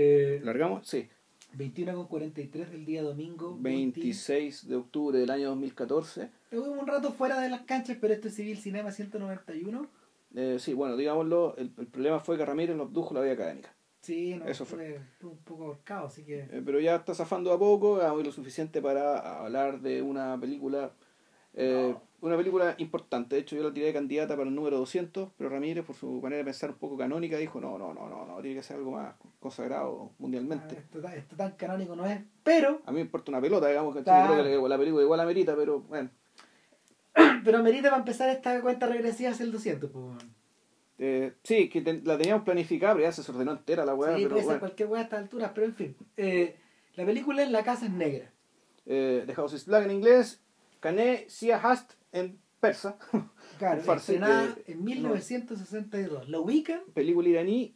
Eh, ¿Largamos? Sí. 21 con 43 del día domingo. 26 de octubre del año 2014. Estuvimos un rato fuera de las canchas, pero esto es Civil Cinema 191. Eh, sí, bueno, digámoslo, el, el problema fue que Ramírez nos abdujo la vía académica. Sí, no, Eso fue, fue un poco ahorcado, así que... Eh, pero ya está zafando a poco, hoy lo suficiente para hablar de una película eh, una película importante. De hecho, yo la tiré de candidata para el número 200, pero Ramírez, por su manera de pensar un poco canónica, dijo: no, no, no, no, no tiene que ser algo más consagrado mundialmente. Ah, esto, ta- esto tan canónico no es, pero, A mí me importa una pelota, digamos, que Claro. creo que la película igual amerita, pero bueno. pero merita para empezar esta cuenta regresiva hacia el 200. Pues. Eh, sí, que la teníamos planificada, pero ya se desordenó entera la weá. sí, pero puede ser bueno. cualquier weá a estas alturas, pero en fin. Eh, la película en La Casa es Negra. Eh, The House is Black en inglés, Kane Sia Hast en persa, Claro, estrenada que- en 1962. La ubican... película iraní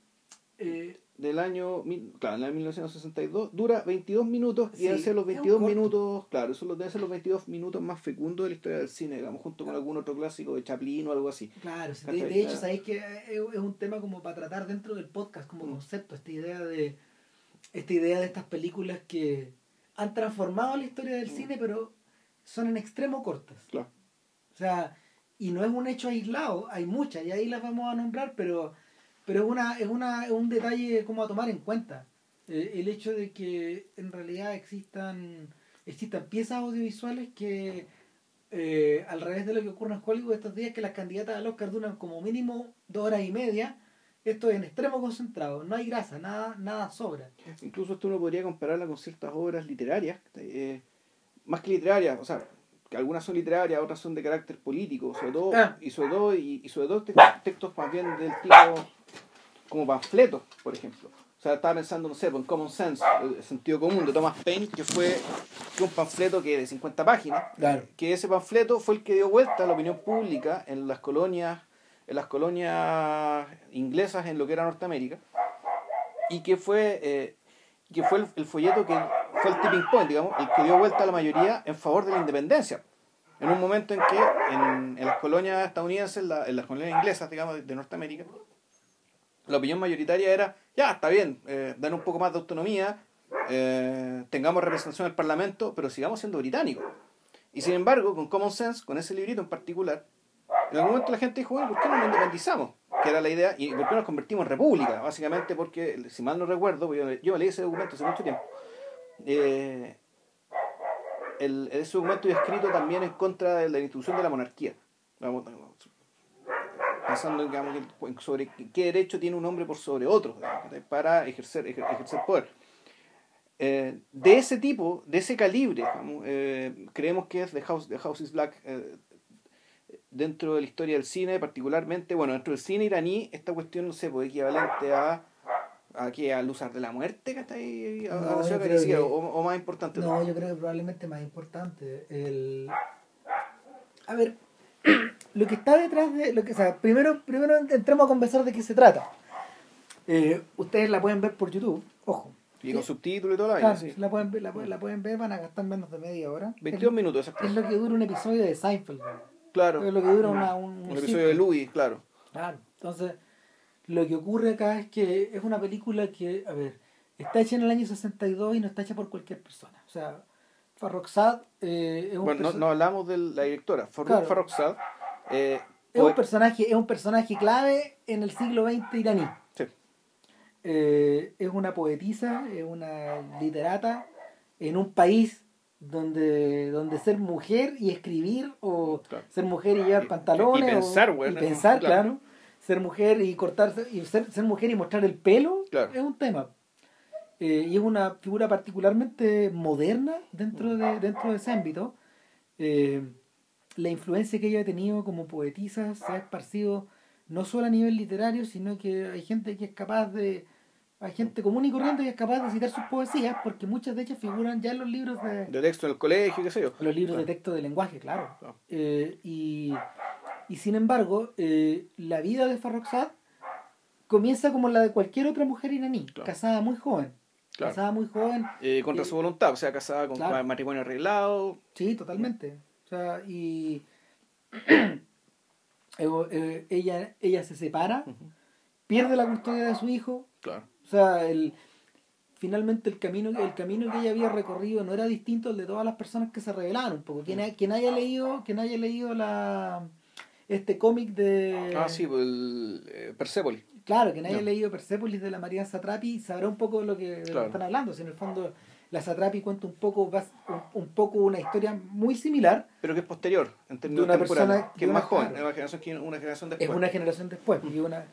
Eh, del año, mil- claro, en el 1962, dura 22 minutos y Sí, deben ser los es un 22 corto. minutos, claro, esos deben ser los 22 minutos más fecundos de la historia del cine, digamos, junto con algún otro clásico de Chaplin o algo así. Claro, de, hecho, sabéis que es, es un tema como para tratar dentro del podcast como Mm. concepto, esta idea de esta idea de estas películas que han transformado la historia del Mm. cine, pero son en extremo cortas. Claro. Sea, y no es un hecho aislado, hay muchas, y ahí las vamos a nombrar, pero, pero es una, es una, es un detalle como a tomar en cuenta. Eh, el hecho de que en realidad existan, existan piezas audiovisuales que eh, al revés de lo que ocurre en Hollywood estos días, que las candidatas al Oscar duran como mínimo dos horas y media, esto es en extremo concentrado, no hay grasa, nada, nada sobra. Incluso esto uno podría compararla con ciertas obras literarias, eh, más que literarias, o sea, que algunas son literarias, otras son de carácter político, sobre todo, Ah. y sobre todo, y, y sobre todo te- textos más bien del tipo como panfletos, por ejemplo. O sea, estaba pensando, no sé, pues, en Common Sense, el sentido común de Thomas Paine, que fue un panfleto que de 50 páginas, Claro. que ese panfleto fue el que dio vuelta a la opinión pública en las colonias en las colonias inglesas en lo que era Norteamérica y que fue eh, que fue el, el folleto que fue el tipping point digamos el que dio vuelta a la mayoría en favor de la independencia en un momento en que en, en las colonias estadounidenses la- en las colonias inglesas digamos de, de Norteamérica la opinión mayoritaria era ya está bien eh, dan un poco más de autonomía eh, tengamos representación en el parlamento pero sigamos siendo británicos y sin embargo, con Common Sense, con ese librito en particular, en algún momento la gente dijo, bueno, ¿por qué no nos independizamos? Que era la idea, y ¿por qué nos convertimos en república? Básicamente porque, si mal no recuerdo, yo, yo leí ese documento hace mucho tiempo, eh, el, ese documento escrito también en contra de la institución de la monarquía. Pensando digamos, sobre qué derecho tiene un hombre por sobre otro para ejercer, ejer- ejercer poder. Eh, de ese tipo, de ese calibre, eh, creemos que es The House, The House is Black dentro de la historia del cine, particularmente, bueno, dentro del cine iraní, esta cuestión, no sé, pues equivalente a a que al usar de la muerte que está ahí a- a No, la ciudad creo que- o, o más importante No, yo creo que probablemente más importante. El... A ver, lo que está detrás de. Lo que, o sea, primero, primero entremos a conversar de qué se trata. Eh, ustedes la pueden ver por YouTube, ojo. y con subtítulos y toda la Claro, sí. la, pueden ver, la, la pueden ver, van a gastar menos de media hora. 22 minutos Es, es lo que dura un episodio de Seinfeld. claro Es lo que dura una, un, un un episodio de sitcom. Louis claro Claro, entonces lo que ocurre acá es que es una película que, a ver, está hecha en el año 62 y no está hecha por cualquier persona. O sea, Farrokhzad eh, es un bueno no, hablamos de la directora Claro. Farrokhzad eh, es un personaje es un personaje clave en el siglo XX iraní. sí, Eh, es una poetisa, es una literata en un país donde, donde ser mujer y escribir o Claro. ser mujer y llevar Y- pantalones y o- pensar, y bueno, pensar, claro. claro. Ser mujer y cortarse y ser, ser mujer y mostrar el pelo Claro. es un tema Eh, y es una figura particularmente moderna dentro de dentro de ese ámbito Eh, la influencia que ella ha tenido como poetisa se ha esparcido no solo a nivel literario sino que hay gente que es capaz de hay gente común y corriente que es capaz de citar sus poesías porque muchas de ellas figuran ya en los libros de, de texto en el colegio qué sé yo los libros de Claro. texto de lenguaje, claro. Claro. Eh, y, y sin embargo, eh, la vida de Farrokhzad comienza como la de cualquier otra mujer iraní, Claro. casada muy joven. Claro. Casada muy joven, Eh, contra Eh, su voluntad o sea casada con claro. matrimonio arreglado sí, totalmente. O sea, y ella, ella se separa, pierde la custodia de su hijo, claro o sea, el, finalmente el camino, el camino que ella había recorrido no era distinto al de todas las personas que se revelaron un poco. Quien, ha- quien haya leído, quien haya leído la este cómic de Ah, sí, pues el eh, Persepolis. Claro, quien haya Ya. leído Persepolis de la María Satrapi sabrá un poco de lo que, de lo que están hablando. Si en el fondo la Satrapi cuenta un poco, un, un poco una historia muy similar, Pero que es posterior, en términos una temporales. persona- que de es una- más joven, claro. una generación, que una generación después. es una generación después. Y una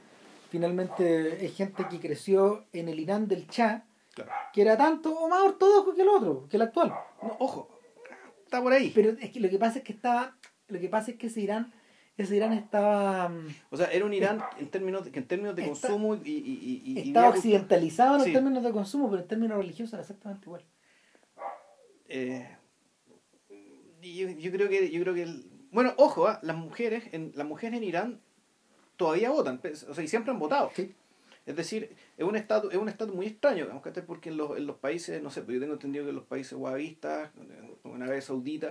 finalmente es gente que creció en el Irán del Claro. que era tanto o más ortodoxo que el otro, que el actual. No, ojo, está por ahí. Pero es que lo que pasa es que estaba, lo que pasa es que ese Irán, ese Irán estaba, mm, O sea, era un Irán en términos de, en términos de Está- consumo y, y, y, estaba occidentalizado en Sí. términos de consumo, pero en términos religiosos era exactamente igual. Eh, y yo, yo creo que yo creo que el- bueno ojo ah, las mujeres en las mujeres en Irán todavía votan o sea y siempre han votado Sí. es decir es un estado es un estado muy extraño digamos, porque en los, en los países no sé pues yo tengo entendido que en los países wahabistas en Arabia Saudita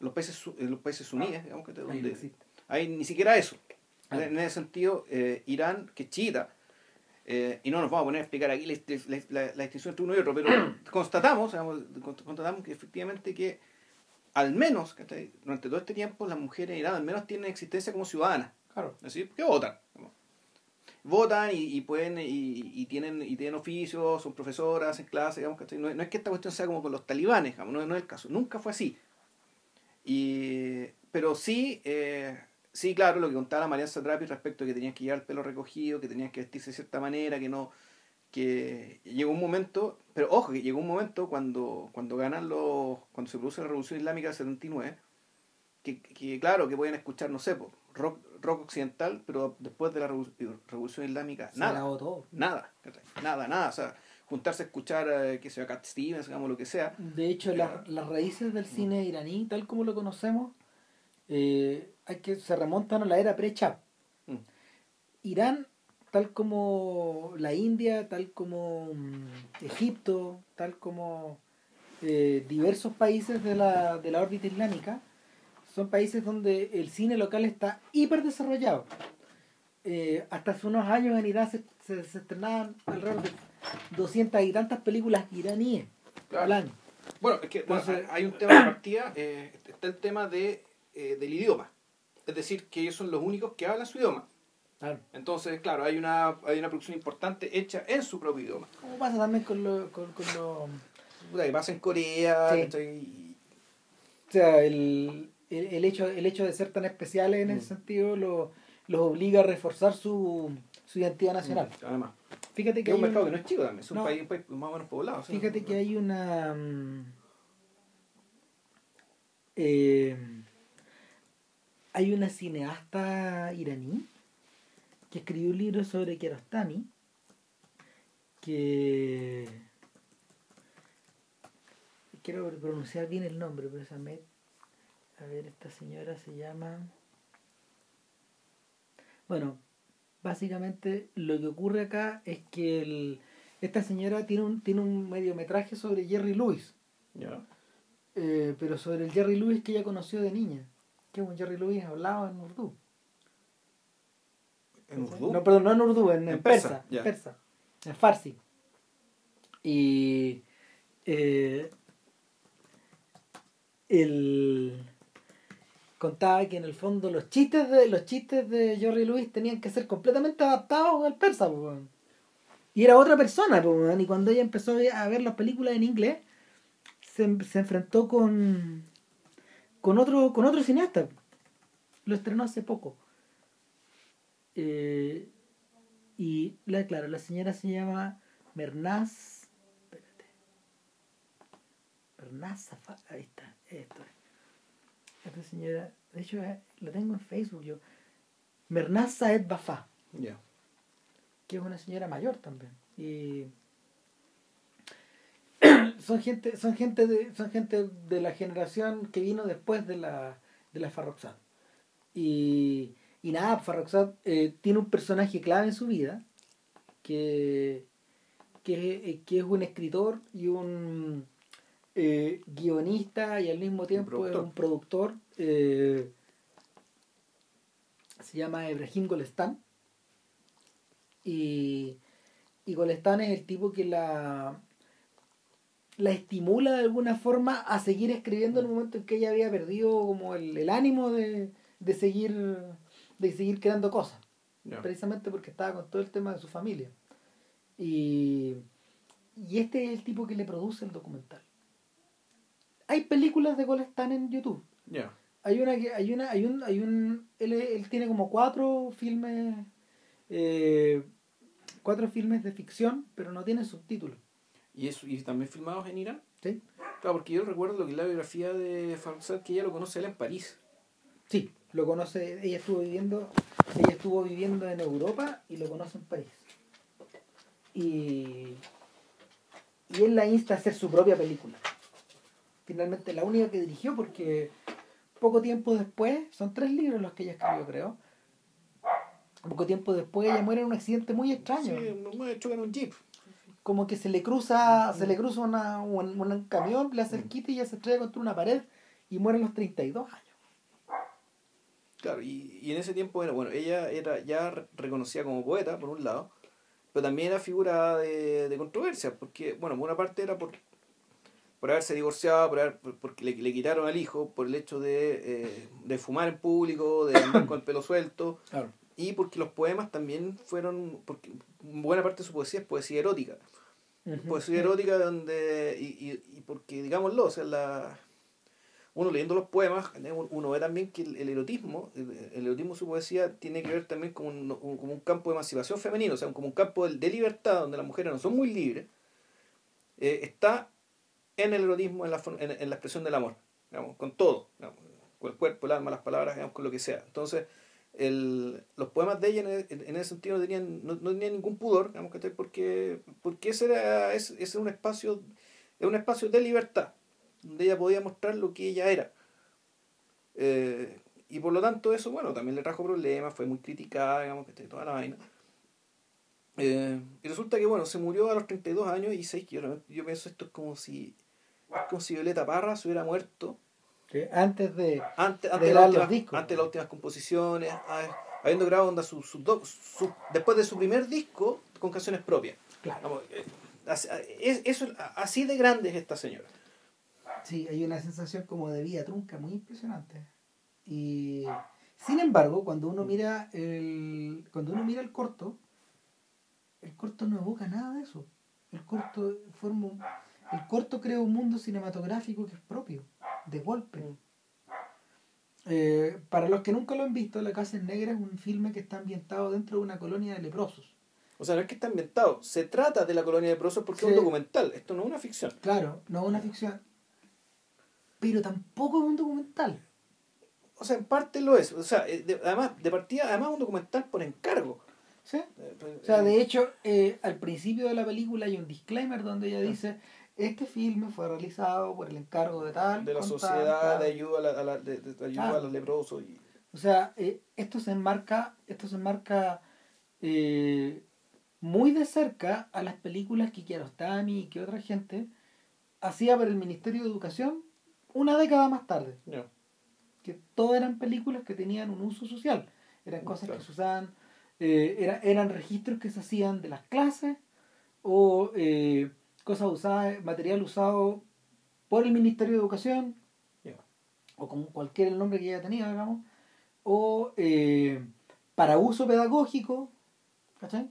en los países en los países suníes digamos que no donde existe. Hay ni siquiera eso Ah. en ese sentido eh, Irán que es chiita eh, y no nos vamos a poner a explicar aquí la, la- la- la distinción entre uno y otro, pero constatamos, digamos, constatamos que efectivamente que al menos durante todo este tiempo las mujeres en Irán al menos tienen existencia como ciudadanas, Claro. es decir, que votan. Votan y, y pueden y, y tienen y tienen oficios, son profesoras en clase, digamos, ¿cachai? No, no es que esta cuestión sea como con los talibanes, digamos, no, no es el caso, nunca fue así. Y, pero sí, eh, sí, claro, lo que contaba la María Satrapi respecto a que tenían que llevar el pelo recogido, que tenían que vestirse de cierta manera, que no que llegó un momento, pero ojo, que llegó un momento cuando, cuando ganan los, cuando se produce la Revolución Islámica del 79, que, que claro, que pueden escuchar, no sé, po, rock, rock occidental, pero después de la Revu- Revolución Islámica, Se nada, todo. nada, nada, nada, o sea, juntarse a escuchar, eh, que sea Cat Stevens, digamos, lo que sea, De hecho, las, las raíces del cine iraní, tal como lo conocemos, eh, hay que se remontan a la era pre-Chap. Mm. Irán, tal como la India, tal como mm, Egipto, tal como eh, diversos países de la, de la órbita islámica, son países donde el cine local está hiper desarrollado. Eh, hasta hace unos años en Irán se, se, se estrenaban alrededor de 200 y tantas películas iraníes Claro. al año. Bueno, es que bueno, Entonces- hay un tema de partida, eh, está el tema de, eh, del idioma. Es decir, que ellos son los únicos que hablan su idioma. Claro. Entonces, claro, hay una, hay una producción importante hecha en su propio idioma. ¿Cómo pasa también con lo, con, con lo- que pasa en Corea, Sí. ¿cachai? Y- o sea, el, el, el hecho, el hecho de ser tan especiales en ese Mm. sentido lo- los obliga a reforzar su, su identidad nacional. Además, Fíjate que es un mercado que no es chico también, es un, No. país, un país más o menos poblado. o sea, Fíjate que hay una. mm, eh, hay una cineasta iraní que escribió un libro sobre Kiarostami que. Quiero pronunciar bien el nombre, pero esa me- A ver, esta señora se llama. Bueno, básicamente lo que ocurre acá es que el, esta señora tiene un, tiene un mediometraje sobre Jerry Lewis, Ya. eh, pero sobre el Jerry Lewis que ella conoció de niña, que un Jerry Lewis hablado en urdu. ¿En Urdu? No, perdón, no en urdu, en, persa, persa, en ya. persa, en farsi. Y eh, el contaba que en el fondo los chistes de los chistes de Jerry Lewis tenían que ser completamente adaptados al persa, po, y era otra persona, po, y cuando ella empezó a ver las películas en inglés, se, se enfrentó con con otro con otro cineasta. Lo estrenó hace poco. Eh, y la, claro, la señora se llama Mernaz. Espérate. Mernaz Ahí está, esto es. Esta señora, de hecho, eh, la tengo en Facebook yo. Mernaz Saed Bafa, Ya. que es una señora mayor también. Y son gente, son gente de, son gente de la generación que vino después de la, de la Farroxat. Y, y nada, Farroxat eh, tiene un personaje clave en su vida, que, que, eh, que es un escritor y un eh, guionista y al mismo tiempo es productor. un productor. eh, se llama Ebrahim Golestán. Y, y Golestán es el tipo que la la estimula de alguna forma a seguir escribiendo en un momento en que ella había perdido como el, el ánimo de, de seguir de seguir creando cosas precisamente porque estaba con todo el tema de su familia. Y, y este es el tipo que le produce el documental. Hay películas de Cole Stan en YouTube. Hay una que hay una hay un hay un él, él tiene como cuatro filmes eh, cuatro filmes de ficción pero no tienen subtítulos ¿Y, eso, ¿Y también filmados en Irán? ¿sí? Claro, porque yo recuerdo que la biografía de Farsad que ella lo conoce él en París. Sí, lo conoce, ella estuvo viviendo, ella estuvo viviendo en Europa y lo conoce en París. Y, y él la insta a hacer su propia película. Finalmente la única que dirigió porque poco tiempo después, son tres libros los que ella escribió creo, poco tiempo después ella muere en un accidente muy extraño. Sí, me choca en un jeep. Como que se le cruza, se le cruza una, un, un camión, le hace el quite y ella se estrella contra una pared y muere a los 32 años. Claro, y, y en ese tiempo, bueno, bueno, ella era ya re- reconocida como poeta, por un lado, pero también era figura de, de controversia, porque, bueno, por una parte era por, por haberse divorciado, por haber, por- porque le, le quitaron al hijo, por el hecho de, eh, de fumar en público, de andar con el pelo suelto, Claro. Y porque los poemas también fueron, porque buena parte de su poesía es poesía erótica. poesía erótica donde y, y, y porque digámoslo o sea la uno leyendo los poemas eh, uno ve también que el, el erotismo el, el erotismo de su poesía tiene que ver también con un, un- como un campo de emancipación femenino o sea como un campo de, de libertad donde las mujeres no son muy libres eh, está en el erotismo en la, en, en la expresión del amor digamos, con todo digamos, con el cuerpo el alma las palabras digamos, con lo que sea entonces el, los poemas de ella en, en- en ese sentido no tenían, no, no tenían ningún pudor, digamos, ¿cachai? porque, porque ese era, ese, ese era un espacio, era un espacio de libertad, donde ella podía mostrar lo que ella era. Eh, y por lo tanto eso, bueno, también le trajo problemas, fue muy criticada, digamos, que toda la vaina. Eh, y resulta que, bueno, se murió a los 32 años y sé que yo, yo pienso esto es como si, es como si Violeta Parra se hubiera muerto Antes de... antes, antes, de, las los últimas, discos. antes de las últimas composiciones, habiendo grabado onda su, su, después de su primer disco con canciones propias. Claro. Vamos, eh, así- es, eso, así de grande es esta señora. Sí, hay una sensación como de vida trunca muy impresionante. Y sin embargo, cuando uno mira el cuando uno mira el corto, el corto no evoca nada de eso. El corto forma el corto crea un mundo cinematográfico que es propio, de golpe. Mm. Eh, para los que nunca lo han visto, La Casa es Negra es un filme que está ambientado dentro de una colonia de leprosos. O sea, no es que está ambientado, se trata de la colonia de Prosos porque es un documental, esto no es una ficción. Claro, no es una ficción. Pero tampoco es un documental. O sea, en parte lo es. O sea, eh, de- además, de partida, además es un documental por encargo. ¿Sí? Eh, O sea, de hecho, eh, al principio de la película hay un disclaimer donde ella dice, este filme fue realizado por el encargo de tal. de la tal, sociedad tal". de ayuda a, la- a la- de, de- ayuda Claro. a los leprosos. Y, O sea, eh, esto se enmarca, esto se enmarca eh, muy de cerca a las películas que Kiarostami y que otra gente hacía para el Ministerio de Educación una década más tarde. que todas eran películas que tenían un uso social. Eran cosas Claro. que se usaban, eh, era- eran registros que se hacían de las clases o eh, cosas usadas, material usado por el Ministerio de Educación Ya. o con cualquier el nombre que haya tenido, digamos, o eh, para uso pedagógico, ¿cachai?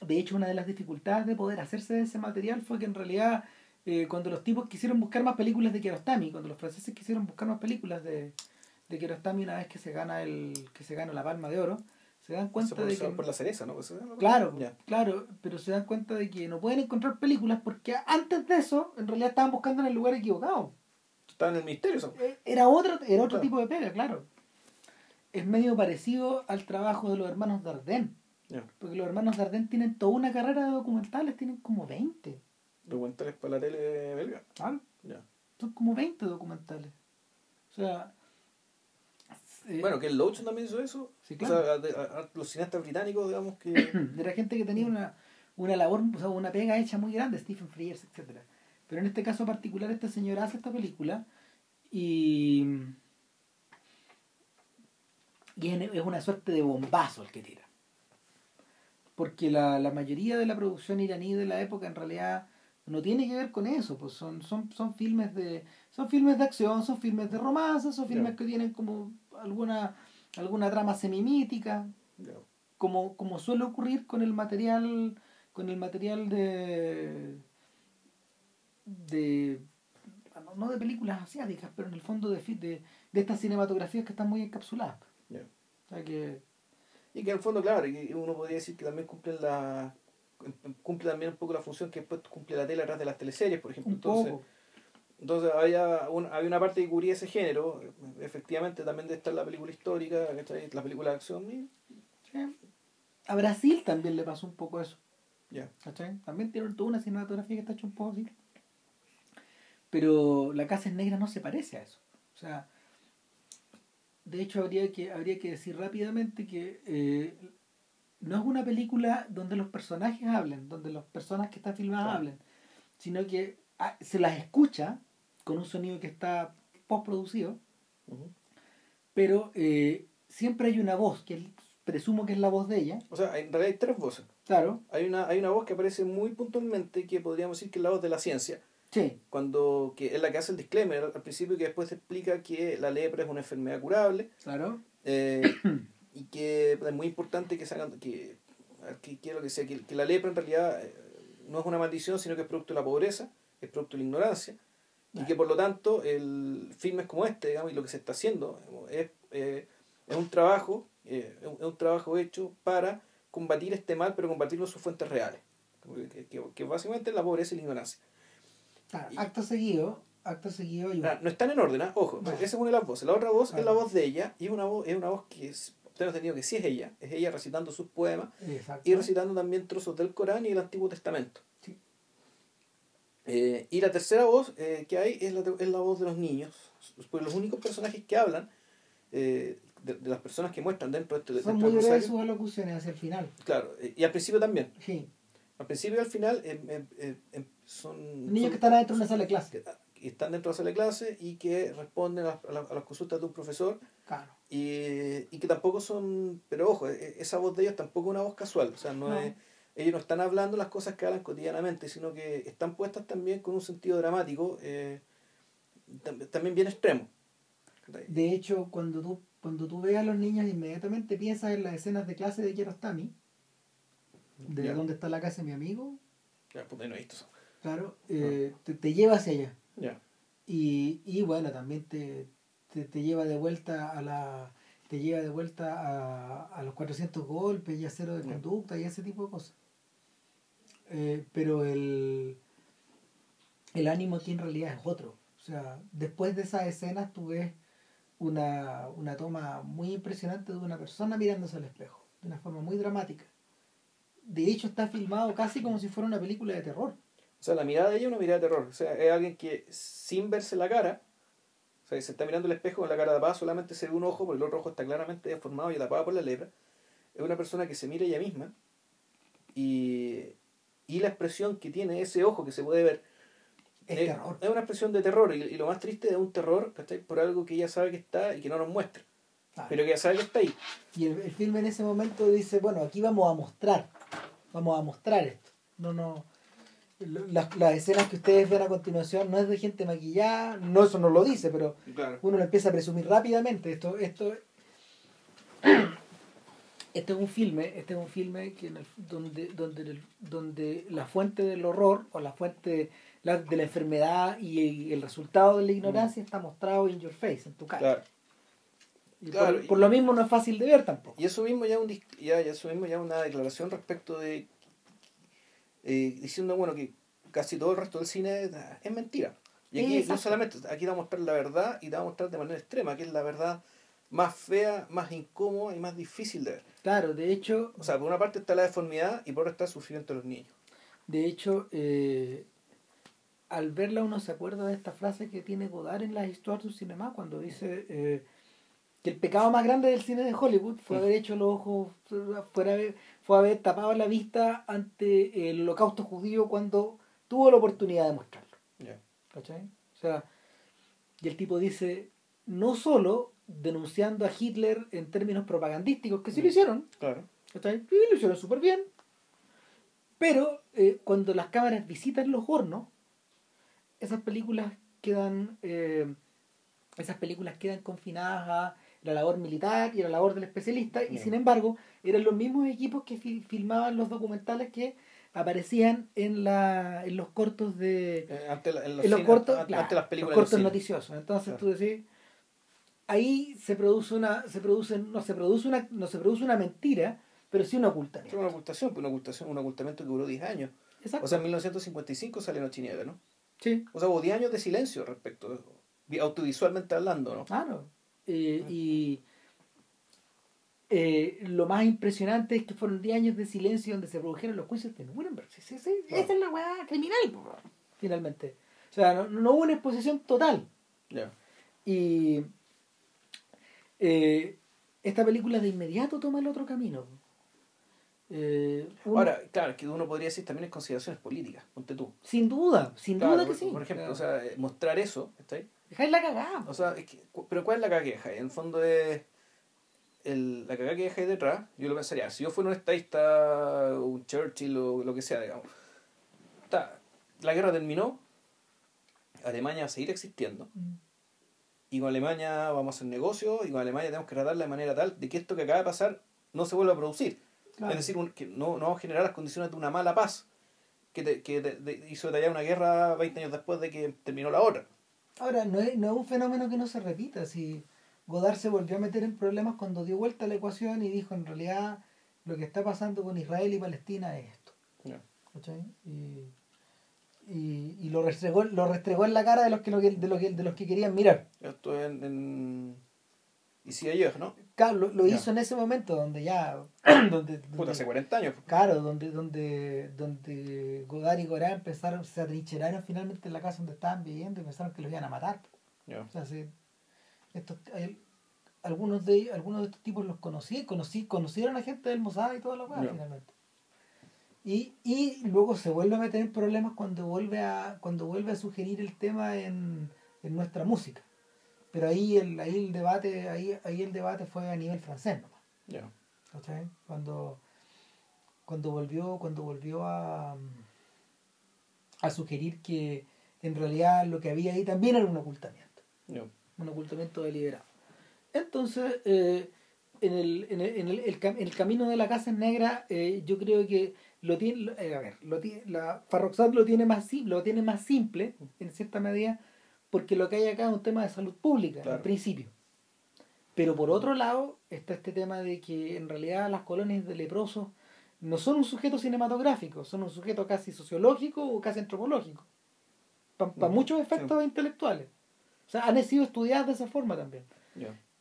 De hecho, una de las dificultades de poder hacerse de ese material fue que en realidad eh, cuando los tipos quisieron buscar más películas de Kiarostami, cuando los franceses quisieron buscar más películas de, de Kiarostami una vez que se gana el que se gana la Palma de Oro, se dan cuenta por, de que por la cereza, ¿no? Pues, claro, claro, pero se dan cuenta de que no pueden encontrar películas porque antes de eso en realidad estaban buscando en el lugar equivocado. Está en el misterio. eso. Eh, Era otro, era otro Claro. tipo de pega, claro. Es medio parecido al trabajo de los hermanos Dardenne. Ya. Porque los hermanos Dardenne tienen toda una carrera de documentales, tienen como 20. Documentales para la tele belga. ¿sabes? Ya. Son como 20 documentales. O sea... eh, Bueno, que el Loach también hizo eso. Sí, O claro. sea, de- a- a- los cineastas británicos, digamos que. era gente que tenía una, una labor, o sea, una pega hecha muy grande, Stephen Frears, etcétera Pero en este caso particular, esta señora hace esta película y. Y es es una suerte de bombazo el que tira. Porque la, la mayoría de la producción iraní de la época en realidad no tiene que ver con eso, pues son, son, son filmes de, son filmes de acción, son filmes de romance, son filmes que tienen como alguna, alguna trama semimítica, como, como suele ocurrir con el material, con el material de de no de películas asiáticas, pero en el fondo de, de, de estas cinematografías que están muy encapsuladas. O sea que... Y que en el fondo, claro, uno podría decir que también cumplen la cumple también un poco la función que después cumple la tele atrás de las teleseries, por ejemplo. entonces, entonces había, había una parte que cubría ese género, efectivamente también de estar la película histórica, la película de acción. A Brasil también le pasó un poco eso. También tiene toda una cinematografía que está hecha un poco así. Pero La Casa es Negra no se parece a eso. O sea, de hecho habría que, habría que decir rápidamente que eh, no es una película donde los personajes hablen, donde las personas que están filmadas hablen, sino que ah, se las escucha con un sonido que está postproducido, pero eh, siempre hay una voz, que presumo que es la voz de ella. O sea, en realidad hay tres voces. Claro. Hay una, hay una voz que aparece muy puntualmente, que podríamos decir que es la voz de la ciencia. Sí. Cuando, que es la que hace el disclaimer al principio, que después explica que la lepra es una enfermedad curable. Claro. Eh, y que es muy importante que se hagan, que, que quiero que sea, que, que, la lepra en realidad eh, no es una maldición, sino que es producto de la pobreza, es producto de la ignorancia. Y que por lo tanto, el filmes como este, digamos, y lo que se está haciendo, es, eh, es un trabajo, es un trabajo hecho para combatir este mal, pero combatirlo en sus fuentes reales. Que, que, básicamente es la pobreza y la ignorancia acto seguido, acto seguido. no están en orden, ¿ah? ojo, esa es una de las voces. La otra voz es la voz de ella, y una voz, es una voz que es, tengo entendido que sí es ella, es ella recitando sus poemas y recitando también trozos del Corán y el Antiguo Testamento. Eh, y la tercera voz eh, que hay es la, es la voz de los niños, pues los únicos personajes que hablan, eh, de, las personas que muestran dentro de este Son muy breves sus alocuciones hacia el final. Claro, y al principio también. Sí. Al principio y al final em, em, em, son... Niños que están dentro de una sala de clase. Que están dentro de la sala de clase y que responden a, las consultas de un profesor. Claro. Y, y, que tampoco son... Pero ojo, e, esa voz de ellos tampoco es una voz casual. O sea, no, Es, ellos no están hablando las cosas que hablan cotidianamente, sino que están puestas también con un sentido dramático, eh, también bien extremo. De hecho, cuando tú, cuando tú ves a los niños, inmediatamente piensas en las escenas de clase de Kiarostami de dónde está la casa de mi amigo. Ya, pues no he visto Claro, eh, te, te, lleva hacia allá. Ya. Y, y bueno, también te, te, te, lleva de vuelta a la te lleva de vuelta a, a los 400 golpes y a cero de conducta y ese tipo de cosas. Eh, pero el, el ánimo aquí en realidad es otro. O sea, después de esas escenas tú ves una, una toma muy impresionante de una persona mirándose al espejo, de una forma muy dramática de hecho está filmado casi como si fuera una película de terror. O sea, la mirada de ella es una mirada de terror. O sea, es alguien que sin verse la cara, o sea, se está mirando el espejo con la cara tapada, solamente se ve un ojo, porque el otro ojo está claramente deformado y tapado por la lepra. Es una persona que se mira ella misma y, y la expresión que tiene ese ojo que se puede ver es, terror. es una expresión de terror y, lo más triste es un terror por algo que ella sabe que está y que no nos muestra. Pero que ya sabe que está ahí. Y el, el filme en ese momento dice, bueno, aquí vamos a mostrar vamos a mostrar esto. No, no. Las, las escenas que ustedes ven a continuación no es de gente maquillada, no eso no lo dice, pero uno lo empieza a presumir rápidamente. Esto, esto, este es un filme, este es un filme que donde, donde, donde la fuente del horror o la fuente de la, de la enfermedad y el, resultado de la ignorancia está mostrado in your face, en tu cara. Claro. por, lo mismo no es fácil de ver tampoco. Y eso mismo ya, un, ya, ya eso mismo ya una declaración respecto de eh, diciendo bueno que casi todo el resto del cine es, mentira. Y aquí no solamente, aquí te va a mostrar la verdad y te va a mostrar de manera extrema, que es la verdad más fea, más incómoda y más difícil de ver. Claro, de hecho... O sea, por una parte está la deformidad y por otra está el sufrimiento de los niños. De hecho, eh, al verla uno se acuerda de esta frase que tiene Godard en la historia du cinema cuando dice... Eh, que el pecado más grande del cine de Hollywood fue haber hecho los ojos, fue fue haber tapado la vista ante el holocausto judío cuando tuvo la oportunidad de mostrarlo. ¿Cachai? O sea, y el tipo dice, no solo denunciando a Hitler en términos propagandísticos, que sí lo mm. hicieron, claro. Sí, lo hicieron súper bien, Pero eh, cuando las cámaras visitan los hornos, esas películas quedan eh, esas películas quedan confinadas a la labor militar y a la labor del especialista y Mm. sin embargo eran los mismos equipos que fi- filmaban los documentales que aparecían en la en los cortos de Eh, ante, la- en los en los cines, cortos, ante- claro, ante las películas los cortos noticiosos. Entonces Claro. tú decís, ahí se produce una, se produce, no se produce una, no se produce una mentira, pero sí una Es ocultamiento. una ocultación, una ocultación, un ocultamiento que duró 10 años. Exacto. O sea, en 1955 sale Noche y Nieve, ¿no? sí, O sea, hubo 10 años de silencio respecto, de- audiovisualmente hablando, ¿no? claro. Eh, y eh, lo más impresionante es que fueron 10 años de silencio donde se produjeron los juicios de Nuremberg. Sí, sí, sí, Claro. Esa es la weá criminal, finalmente. O sea, no, no hubo una exposición total. Ya. Y eh, esta película de inmediato toma el otro camino. Eh, uno- Ahora, claro, que uno podría decir también es consideraciones políticas, ponte tú. sin duda, sin Claro, duda que por, sí. por ejemplo, O sea, o sea, eh, mostrar eso, ¿está ahí? dejáis la cagada. O sea, es que, pero ¿cuál es la cagada que dejáis? En el fondo es el, la cagada que dejáis detrás, yo lo pensaría, si yo fuera un estadista, un Churchill o lo que sea, digamos, está, la guerra terminó, Alemania va a seguir existiendo, y con Alemania vamos a hacer negocio, y con Alemania tenemos que tratarla de manera tal de que esto que acaba de pasar no se vuelva a producir. Claro. Es decir, un- que no, no vamos a generar las condiciones de una mala paz que, te- que te- hizo detallar una guerra 20 años después de que terminó la otra. Ahora, no es, no es un fenómeno que no se repita. Si Godard se volvió a meter en problemas cuando dio vuelta a la ecuación y dijo, en realidad, lo que está pasando con Israel y Palestina es esto. ¿cachai? Y, y, y lo, restregó, lo restregó en la cara de los que, lo que- de, los que, de los que querían mirar. Esto en, en... Y si ayer, ¿no? Claro, lo, hizo en ese momento donde ya... donde, Puta, donde- hace 40 años. Claro, donde, donde, donde Godard y Gorá empezaron, se atrincheraron finalmente en la casa donde estaban viviendo y pensaron que los iban a matar. O sea, se- estos, hay- algunos de ellos- algunos de estos tipos los conocí, conocí, conocieron a gente del Mossad y toda la Ya. finalmente. Y, y luego se vuelve a meter en problemas cuando vuelve a, cuando vuelve a sugerir el tema en, en nuestra música. Pero ahí el, ahí el debate, ahí, ahí el debate fue a nivel francés nomás. Ya. ¿cachai? Cuando, cuando volvió, cuando volvió a, a sugerir que en realidad lo que había ahí también era un ocultamiento, un ocultamiento deliberado. Entonces, eh, en, el, en, el, en el, el cam- el camino de la casa negra, eh, yo creo que lo tiene, lo- eh, a ver, lo tiene, la Farroxat lo tiene más lo tiene más simple, en cierta medida, porque lo que hay acá es un tema de salud pública, Claro. en principio. Pero por otro lado, está este tema de que en realidad las colonias de leprosos no son un sujeto cinematográfico, son un sujeto casi sociológico o casi antropológico. Para muchos efectos intelectuales. O sea, han sido estudiadas de esa forma también.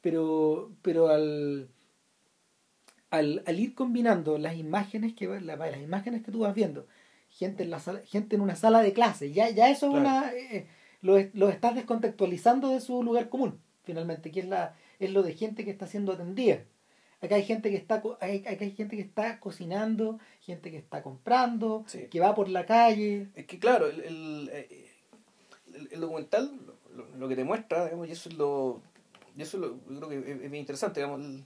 Pero, pero al, al, al ir combinando las imágenes que la- las imágenes que tú vas viendo, gente en la sala, gente en una sala de clase, ya, ya eso es una eh, lo, es- lo estás descontextualizando de su lugar común, finalmente, que es la, es lo de gente que está siendo atendida. Acá hay gente que está hay, acá hay gente que está cocinando, gente que está comprando, Sí. que va por la calle. Es que claro, el, el, eh, el- el documental lo, lo que te muestra, digamos, y eso es lo, y eso es lo, yo creo que es, es bien interesante, digamos, el-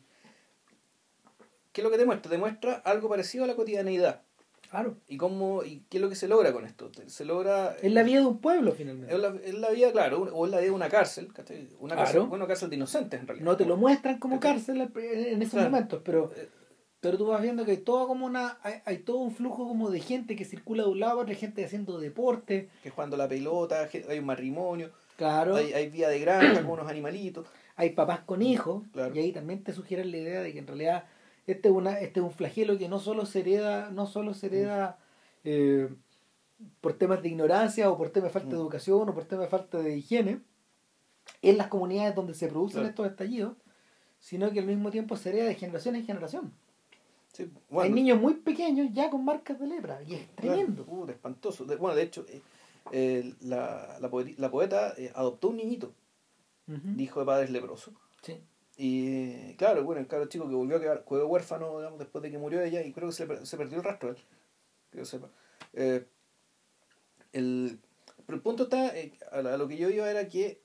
¿qué es lo que te muestra? Te muestra algo parecido a la cotidianeidad. Claro. ¿Y cómo, y qué es lo que se logra con esto? Se logra... Es la vida de un pueblo, finalmente. Es la, es la vida, claro, o es la vida de una cárcel, ¿cachai? Una cárcel, Claro. bueno, cárcel de inocentes en realidad. No te lo muestran como cárcel en esos Claro. momentos, pero Eh, Pero tú vas viendo que hay todo como una, hay, hay todo un flujo como de gente que circula de un lado a otro, gente haciendo deporte, que jugando la pelota, hay un matrimonio, claro, hay, hay vida de granja con unos animalitos. hay papás con hijos, Claro. y ahí también te sugieren la idea de que en realidad este es una, este es un flagelo que no solo se hereda, no solo se hereda eh, por temas de ignorancia o por temas de falta de Mm. educación o por temas de falta de higiene en las comunidades donde se producen Claro. estos estallidos, sino que al mismo tiempo se hereda de generación en generación. Sí, Hay niños muy pequeños ya con marcas de lepra y es claro, tremendo. puta, espantoso. De- bueno, de hecho, eh, eh, la, la, poeti- la poeta eh, adoptó un niñito, hijo de padres leprosos. Sí. Y claro, bueno, el cabro chico que volvió a quedar, quedó huérfano digamos, después de que murió ella y creo que se, se perdió el rastro él. Que. Eh, el, pero el punto está, eh, a, lo que yo iba era que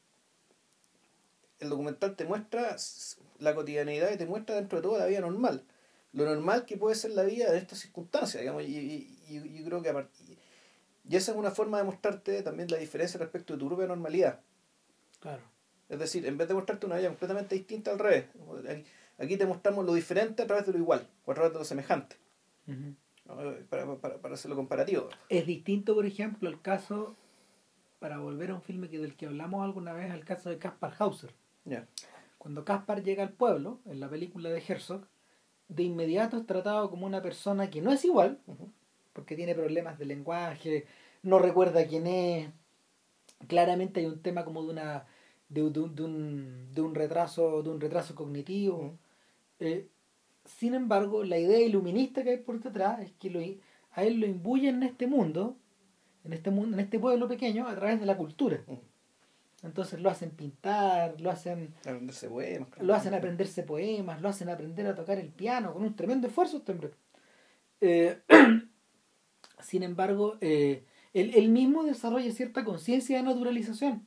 el documental te muestra la cotidianidad y te muestra dentro de todo la vida normal. Lo normal que puede ser la vida en estas circunstancias, digamos, y, y- y yo creo que a partir, y esa es una forma de mostrarte también la diferencia respecto de tu propia normalidad. Claro. Es decir, en vez de mostrarte una vida completamente distinta al revés, aquí te mostramos lo diferente a través de lo igual, o a través de lo semejante. para, para, para, hacerlo comparativo. Es distinto, por ejemplo, el caso, para volver a un filme que del que hablamos alguna vez, el caso de Caspar Hauser. Cuando Caspar llega al pueblo, en la película de Herzog, de inmediato es tratado como una persona que no es igual, porque tiene problemas de lenguaje, no recuerda quién es. Claramente hay un tema como de una de, un, de un retraso de un retraso cognitivo. Eh, sin embargo, la idea iluminista que hay por detrás es que lo, a él lo imbuyen en este mundo, en este mundo, en este pueblo pequeño, a través de la cultura. Entonces lo hacen pintar, lo hacen aprenderse poemas, lo hacen aprenderse poemas, lo hacen aprender a tocar el piano con un tremendo esfuerzo este hombre. Eh, sin embargo, eh, él, mismo desarrolla cierta conciencia de naturalización,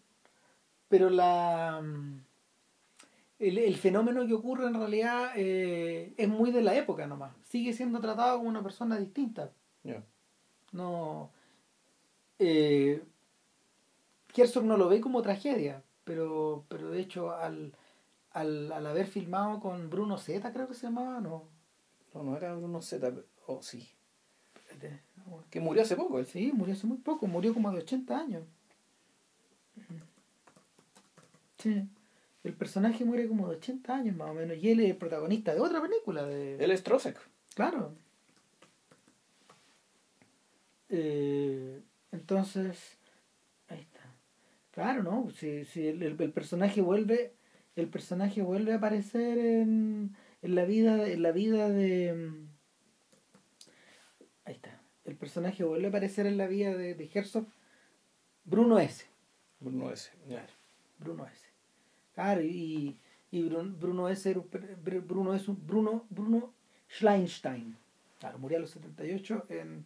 pero la el, fenómeno que ocurre en realidad eh, es muy de la época nomás. Sigue siendo tratado como una persona distinta. No. Eh, Herzog no lo ve como tragedia, pero, pero de hecho al, al, al haber filmado con Bruno Z, creo que se llamaba, no. No, no era Bruno Z, o oh, sí. Que murió hace poco, él. Sí, murió hace muy poco, murió como de 80 años. Sí. El personaje muere como de 80 años más o menos, y él es el protagonista de otra película. De... Él es Trosek. Claro. Eh, entonces, ahí está. Claro, ¿no? Si, si el, el, personaje vuelve, el personaje vuelve a aparecer en, en la vida, en la vida de. Ahí está. El personaje vuelve a aparecer en la vida de, de Herzog. Bruno S. Bruno S. Bruno S. Claro, y, y Bruno S. Bruno es un Bruno, Bruno Schleinstein. Claro, murió a los 78 en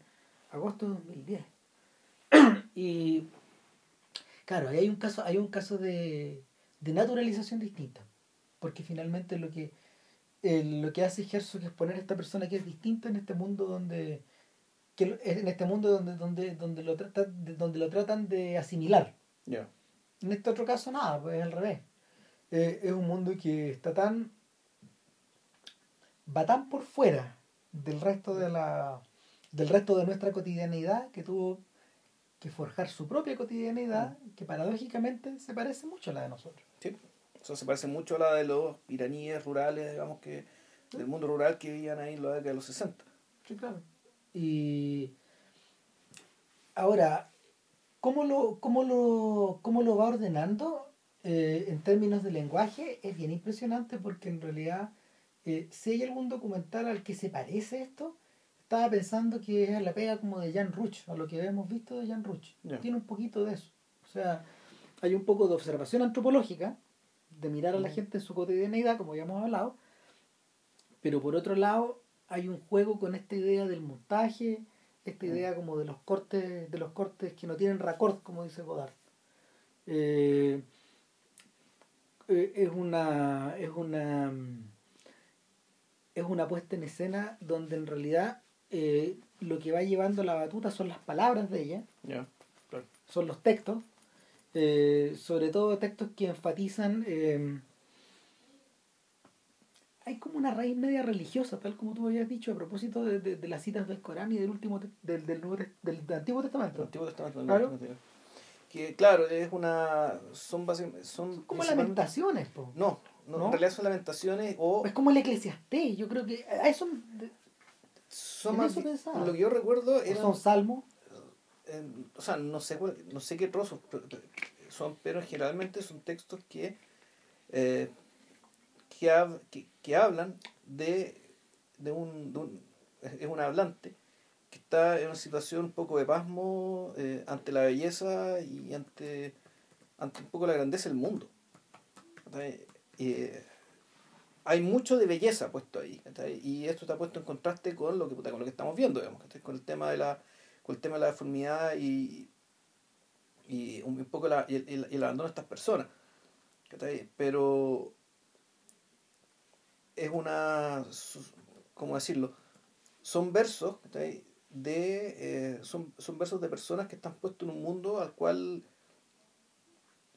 agosto de 2010. y Claro, hay un caso, hay un caso de, naturalización distinta. Porque finalmente lo que, lo que hace Herzog es poner a esta persona que es distinta en este mundo donde en este mundo donde donde donde lo tratan donde lo tratan de asimilar en este otro caso nada pues es al revés eh, es un mundo que está tan va tan por fuera del resto de la del resto de nuestra cotidianidad que tuvo que forjar su propia cotidianidad, mm. que paradójicamente se parece mucho a la de nosotros. Sí, eso se parece mucho a la de los iraníes rurales, digamos que, del mundo rural que vivían ahí en la década de los 60. Sí, claro. Y ahora, ¿cómo lo, cómo lo, cómo lo va ordenando eh, en términos de lenguaje? Es bien impresionante porque en realidad, eh, si hay algún documental al que se parece esto, estaba pensando que es la pega como de Jan Ruch, a lo que habíamos visto de Jan Ruch. Tiene un poquito de eso. O sea, hay un poco de observación antropológica, de mirar a la gente en su cotidianeidad, como ya hemos hablado, pero por otro lado hay un juego con esta idea del montaje, esta idea como de los cortes, de los cortes que no tienen raccord, como dice Godard. Eh, es una es una es una puesta en escena donde en realidad eh, lo que va llevando la batuta son las palabras de ella, son los textos, eh, sobre todo textos que enfatizan, eh, hay como una raíz media religiosa, tal como tú habías dicho a propósito de, de, las citas del Corán y del último del, del, del, Antiguo Testamento. Antiguo Testamento, claro. Que claro, es una son son como lamentaciones, No, no, en realidad son lamentaciones o es como el eclesiastés, yo creo que a eso son más, lo que yo recuerdo eran, son salmos eh, o sea no sé no sé qué trozos son pero generalmente son textos que eh, que, que, hablan de, de, un, de un es un hablante que está en una situación un poco de pasmo eh, ante la belleza y ante ante un poco la grandeza del mundo. Eh, hay mucho de belleza puesto ahí y esto está puesto en contraste con lo que con lo que estamos viendo digamos, con el tema de la con el tema de la deformidad y, y un poco la, y el, el, abandono de estas personas pero es una cómo decirlo son versos de eh, son, son versos de personas que están puestos en un mundo al cual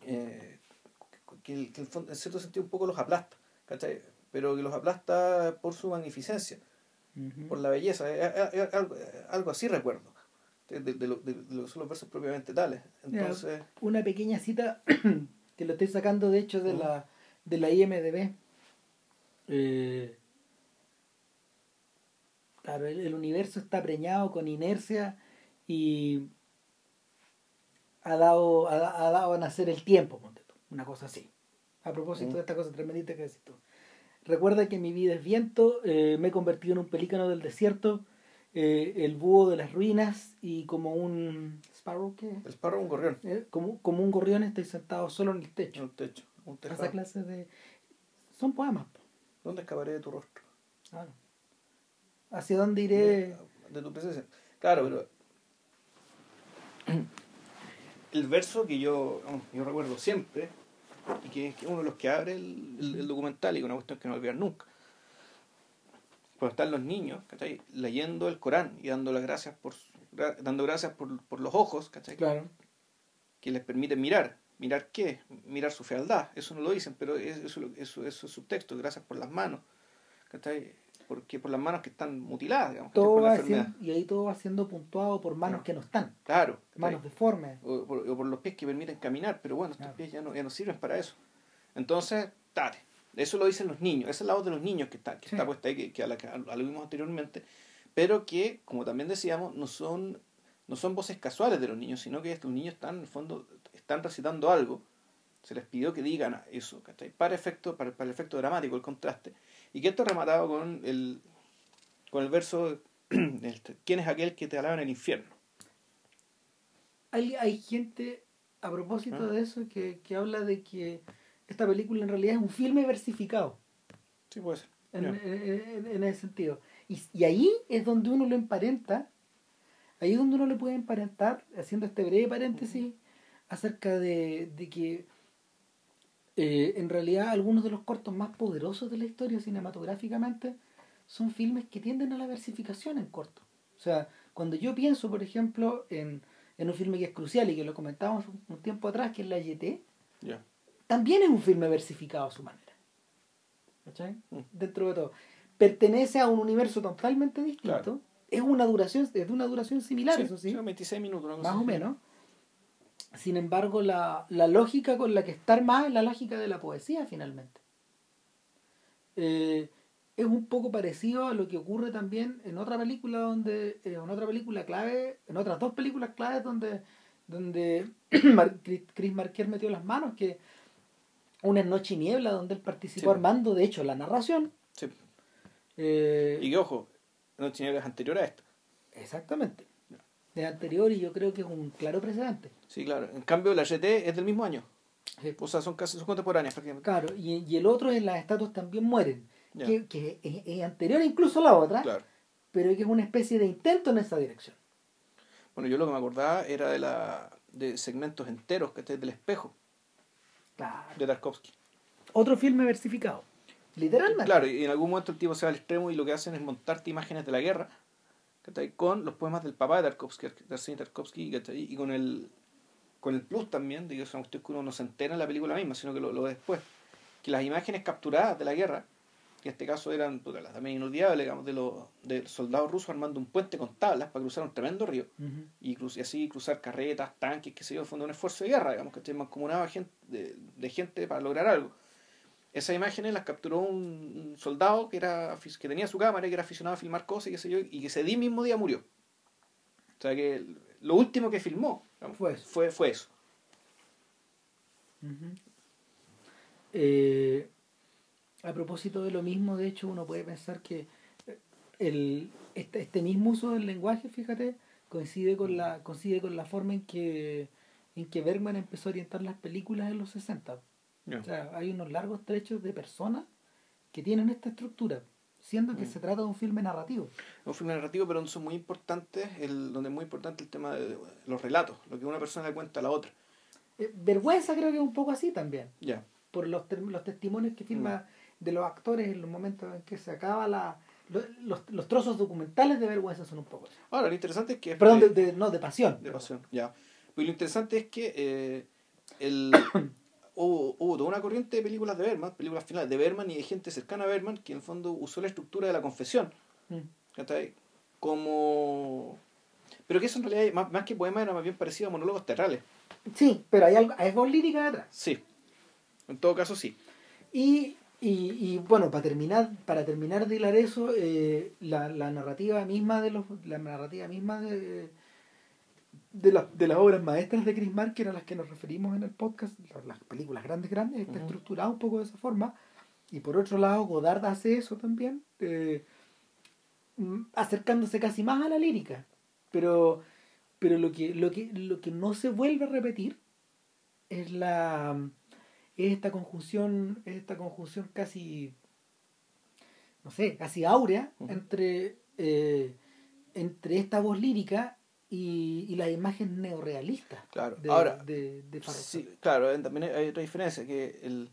eh, que, que en cierto sentido un poco los aplasta ¿cachai? pero que los aplasta por su magnificencia por la belleza. Algo, algo, así recuerdo de, de, lo, de, lo, son los versos propiamente tales. Entonces una pequeña cita que lo estoy sacando de hecho de la de la IMDB eh, Claro, el, universo está preñado con inercia y ha dado, ha, dado a nacer el tiempo, una cosa así. A propósito de esta cosa tremendita que decís tú. Recuerda que mi vida es viento, eh, me he convertido en un pelícano del desierto, eh, el búho de las ruinas y como un sparrow ¿qué? El sparrow un gorrión. Eh, como, como un gorrión estoy sentado solo en el techo. En el techo. Un Esa clase de... Son poemas. ¿Dónde escaparé de tu rostro? Claro. ¿Hacia dónde iré? De, tu presencia. Claro, pero. El verso que yo, yo recuerdo siempre, y que es uno de los que abre el, el, documental y una cuestión que no olvidar nunca. Cuando están los niños, ¿cachai? Leyendo el Corán y dando las gracias por dando gracias por, por los ojos, ¿cachai? Claro. Que les permiten mirar. ¿Mirar qué? Mirar su fealdad. Eso no lo dicen, pero eso, eso, eso es subtexto. Gracias por las manos. ¿cachai? Porque por las manos que están mutiladas, digamos. Todo va y ahí todo va siendo puntuado por manos que no están. Claro. Manos deformes. O por, los pies que permiten caminar, pero bueno, estos pies ya no, ya no sirven para eso. Entonces, dale. Eso lo dicen los niños. Esa es la voz de los niños que está, que está puesta ahí, que, a la que a lo vimos anteriormente. Pero que, como también decíamos, no son, no son voces casuales de los niños, sino que estos niños están, en el fondo, están recitando algo. Se les pidió que digan eso, ¿cachai? Para, efecto, para, para el efecto dramático, el contraste y que esto rematado con el, con el verso, ¿quién es aquel que te alaba en el infierno? Hay, hay gente, a propósito ah. de eso, que, que habla de que esta película en realidad es un filme versificado. Sí, puede ser. En, en, en, ese sentido. Y, y, ahí es donde uno lo emparenta, ahí es donde uno le puede emparentar, haciendo este breve paréntesis, acerca de, de que eh, en realidad algunos de los cortos más poderosos de la historia cinematográficamente son filmes que tienden a la versificación en corto. O sea, cuando yo pienso, por ejemplo, en, en un filme que es crucial y que lo comentábamos un, tiempo atrás, que es La YT, también es un filme versificado a su manera. ¿Cachai? Mm. Dentro de todo. Pertenece a un universo totalmente distinto. Es una duración, es de una duración similar, eso sí. 26 minutos, Más o menos. Sin embargo, la, la, lógica con la que está armada es la lógica de la poesía, finalmente. Eh, es un poco parecido a lo que ocurre también en otra película donde, eh, en otra película clave, en otras dos películas claves donde, donde Chris Marquer metió las manos, que una es Noche y Niebla, donde él participó armando, de hecho, la narración. Sí. Eh, y que ojo, Noche y Niebla es anterior a esta. Exactamente de anterior y yo creo que es un claro precedente. Sí, claro. En cambio, la GT es del mismo año. O sea, son casi son contemporáneas prácticamente. Claro, y, y el otro es Las estatuas también mueren, que, que es, anterior incluso a la otra, claro. pero que es una especie de intento en esa dirección. Bueno, yo lo que me acordaba era de la de segmentos enteros que del espejo claro. de Tarkovsky. Otro filme versificado, literalmente. Claro, y en algún momento el tipo se va al extremo y lo que hacen es montarte imágenes de la guerra con los poemas del papá de Tarkovsky, de Tarkovsky y con el, con el plus también, de que es una cuestión que uno no se entera en la película misma, sino que lo, ve después. Que las imágenes capturadas de la guerra, que en este caso eran las también inolvidables, digamos, de los de soldados rusos armando un puente con tablas para cruzar un tremendo río. Y, y, así cruzar carretas, tanques, qué sé yo, fue un esfuerzo de guerra, digamos, que se mancomunaba gente, de, de gente para lograr algo esas imágenes las capturó un, soldado que era que tenía su cámara y que era aficionado a filmar cosas y qué sé yo, y que ese día mismo día murió. O sea que lo último que filmó fue, fue, fue eso. Eh, a propósito de lo mismo, de hecho, uno puede pensar que el, este, este mismo uso del lenguaje, fíjate, coincide con la, coincide con la forma en que, en que Bergman empezó a orientar las películas en los 60. O sea, hay unos largos trechos de personas que tienen esta estructura, siendo que mm. se trata de un filme narrativo. Un filme narrativo, pero donde son muy importantes, el, donde es muy importante el tema de los relatos, lo que una persona le cuenta a la otra. Eh, vergüenza creo que es un poco así también. Ya. Por los, los testimonios que firma mm. de los actores en los momentos en que se acaba la, los, los trozos documentales de vergüenza son un poco eso. Ahora, lo interesante es que... Perdón, de, de- no, de pasión. De pasión, ya. Pues lo interesante es que eh, el, hubo, hubo toda una corriente de películas de Berman, películas finales de Berman y de gente cercana a Berman, que en el fondo usó la estructura de la confesión, Mm. Como... Pero que eso en realidad, más, más que poema, era más bien parecido a monólogos teatrales. Sí, pero hay algo, hay voz lírica detrás. Sí. En todo caso, sí. Y, y, y, bueno, para terminar, para terminar de hilar eso, eh, la, la narrativa misma de los, la narrativa misma de, de, la- de las obras maestras de Chris Marker a las que nos referimos en el podcast, las- las películas grandes, grandes, está Ujú. estructurada un poco de esa forma. Y por otro lado, Godard hace eso también, eh, mm, acercándose casi más a la lírica. Pero, pero lo que, lo que, lo que no se vuelve a repetir es la es esta conjunción, es esta conjunción casi, no sé, casi áurea entre, eh, entre esta voz lírica y, y la imagen neorrealista Claro. de, Ahora, de, de Farrow. Sí, claro, también hay otra diferencia, que el,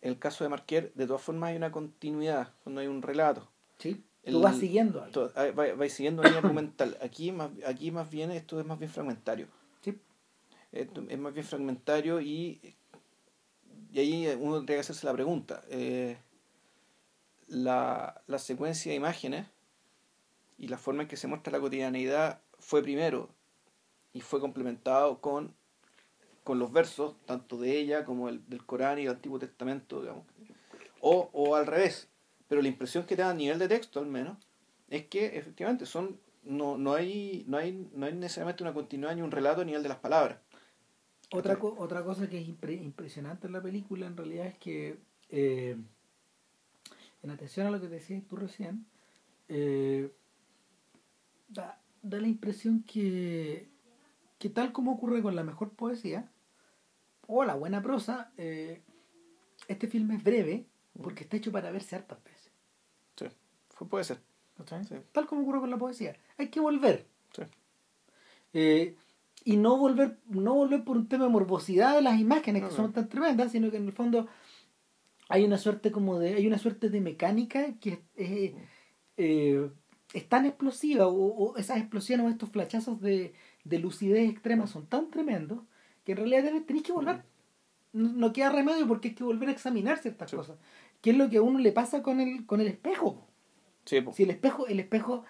el caso de Marquer, de todas formas hay una continuidad, cuando hay un relato. ¿Sí? el- Tú vas siguiendo algo. Ah, va- vais siguiendo una argumental. Aquí más, aquí más bien esto es más bien fragmentario. Sí. Esto es más bien fragmentario y, y ahí uno tendría que hacerse la pregunta. eh, la, la secuencia de imágenes y la forma en que se muestra la cotidianeidad fue primero y fue complementado con, con los versos, tanto de ella como el, del Corán y del Antiguo Testamento, digamos. O, o al revés. Pero la impresión que te da a nivel de texto, al menos, es que efectivamente son no, no, hay, no, hay, no hay necesariamente una continuidad ni un relato a nivel de las palabras. Otra, co- otra cosa que es impre- impresionante en la película en realidad es que, eh, en atención a lo que decías tú recién, eh, da, da la impresión que, que tal como ocurre con la mejor poesía o la buena prosa, eh, este filme es breve porque está hecho para verse hartas veces. Sí, fue, puede ser. Tal como ocurre con la poesía. Hay que volver. Sí. Eh, y no volver, no volver por un tema de morbosidad de las imágenes No, que no. son tan tremendas, sino que en el fondo hay una suerte como de, hay una suerte de mecánica que es, es, eh, es tan explosiva, o, o esas explosiones o estos flachazos de, de lucidez extrema son tan tremendos que en realidad tenés- tenés que volver. No, no queda remedio porque hay que volver a examinar ciertas Sí. cosas. ¿Qué es lo que a uno le pasa con el, con el espejo? Sí, po. Si el espejo, el espejo,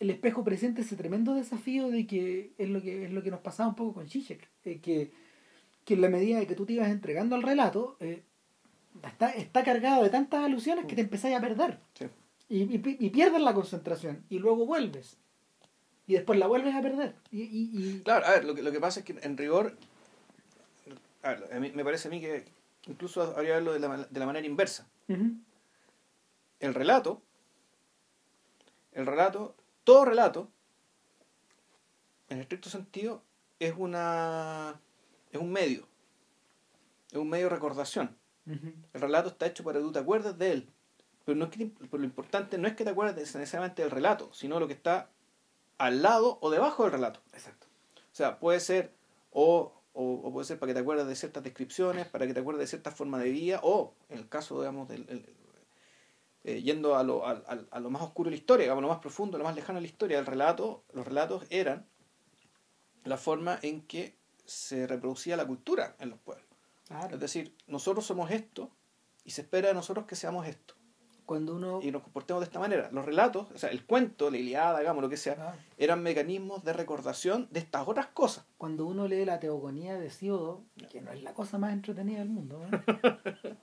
el espejo presenta ese tremendo desafío de que es lo que es lo que nos pasaba un poco con Zizek, eh, que, que en la medida de que tú te ibas entregando al relato, eh, está, está cargado de tantas alusiones que te empezás a perder. Sí. Y, y, y pierdes la concentración. Y luego vuelves. Y después la vuelves a perder. Y, Claro, a ver, lo que, lo que pasa es que en rigor, a ver, a mí- me parece a mí que incluso habría que verlo de la, de la manera inversa. El relato, el relato, todo relato, en estricto sentido, es una es un medio, es un medio de recordación. El relato está hecho para que tú te acuerdes de él. Pero, no es que te- pero lo importante no es que te acuerdes necesariamente del relato, sino lo que está al lado o debajo del relato. Exacto. O sea, puede ser o, o, o puede ser para que te acuerdes de ciertas descripciones, para que te acuerdes de cierta forma de vida, o en el caso, digamos, del, el- eh, yendo a lo, a, a- a lo más oscuro de la historia, digamos, lo más profundo, lo más lejano de la historia, el relato, los relatos eran la forma en que se reproducía la cultura en los pueblos. Claro. Es decir, nosotros somos esto y se espera de nosotros que seamos esto Cuando uno. y nos comportemos de esta manera. Los relatos, o sea, el cuento, la Iliada, digamos, lo que sea, eran mecanismos de recordación de estas otras cosas. cuando uno lee la teogonía de Siodo, que no es la cosa más entretenida del mundo, ¿no?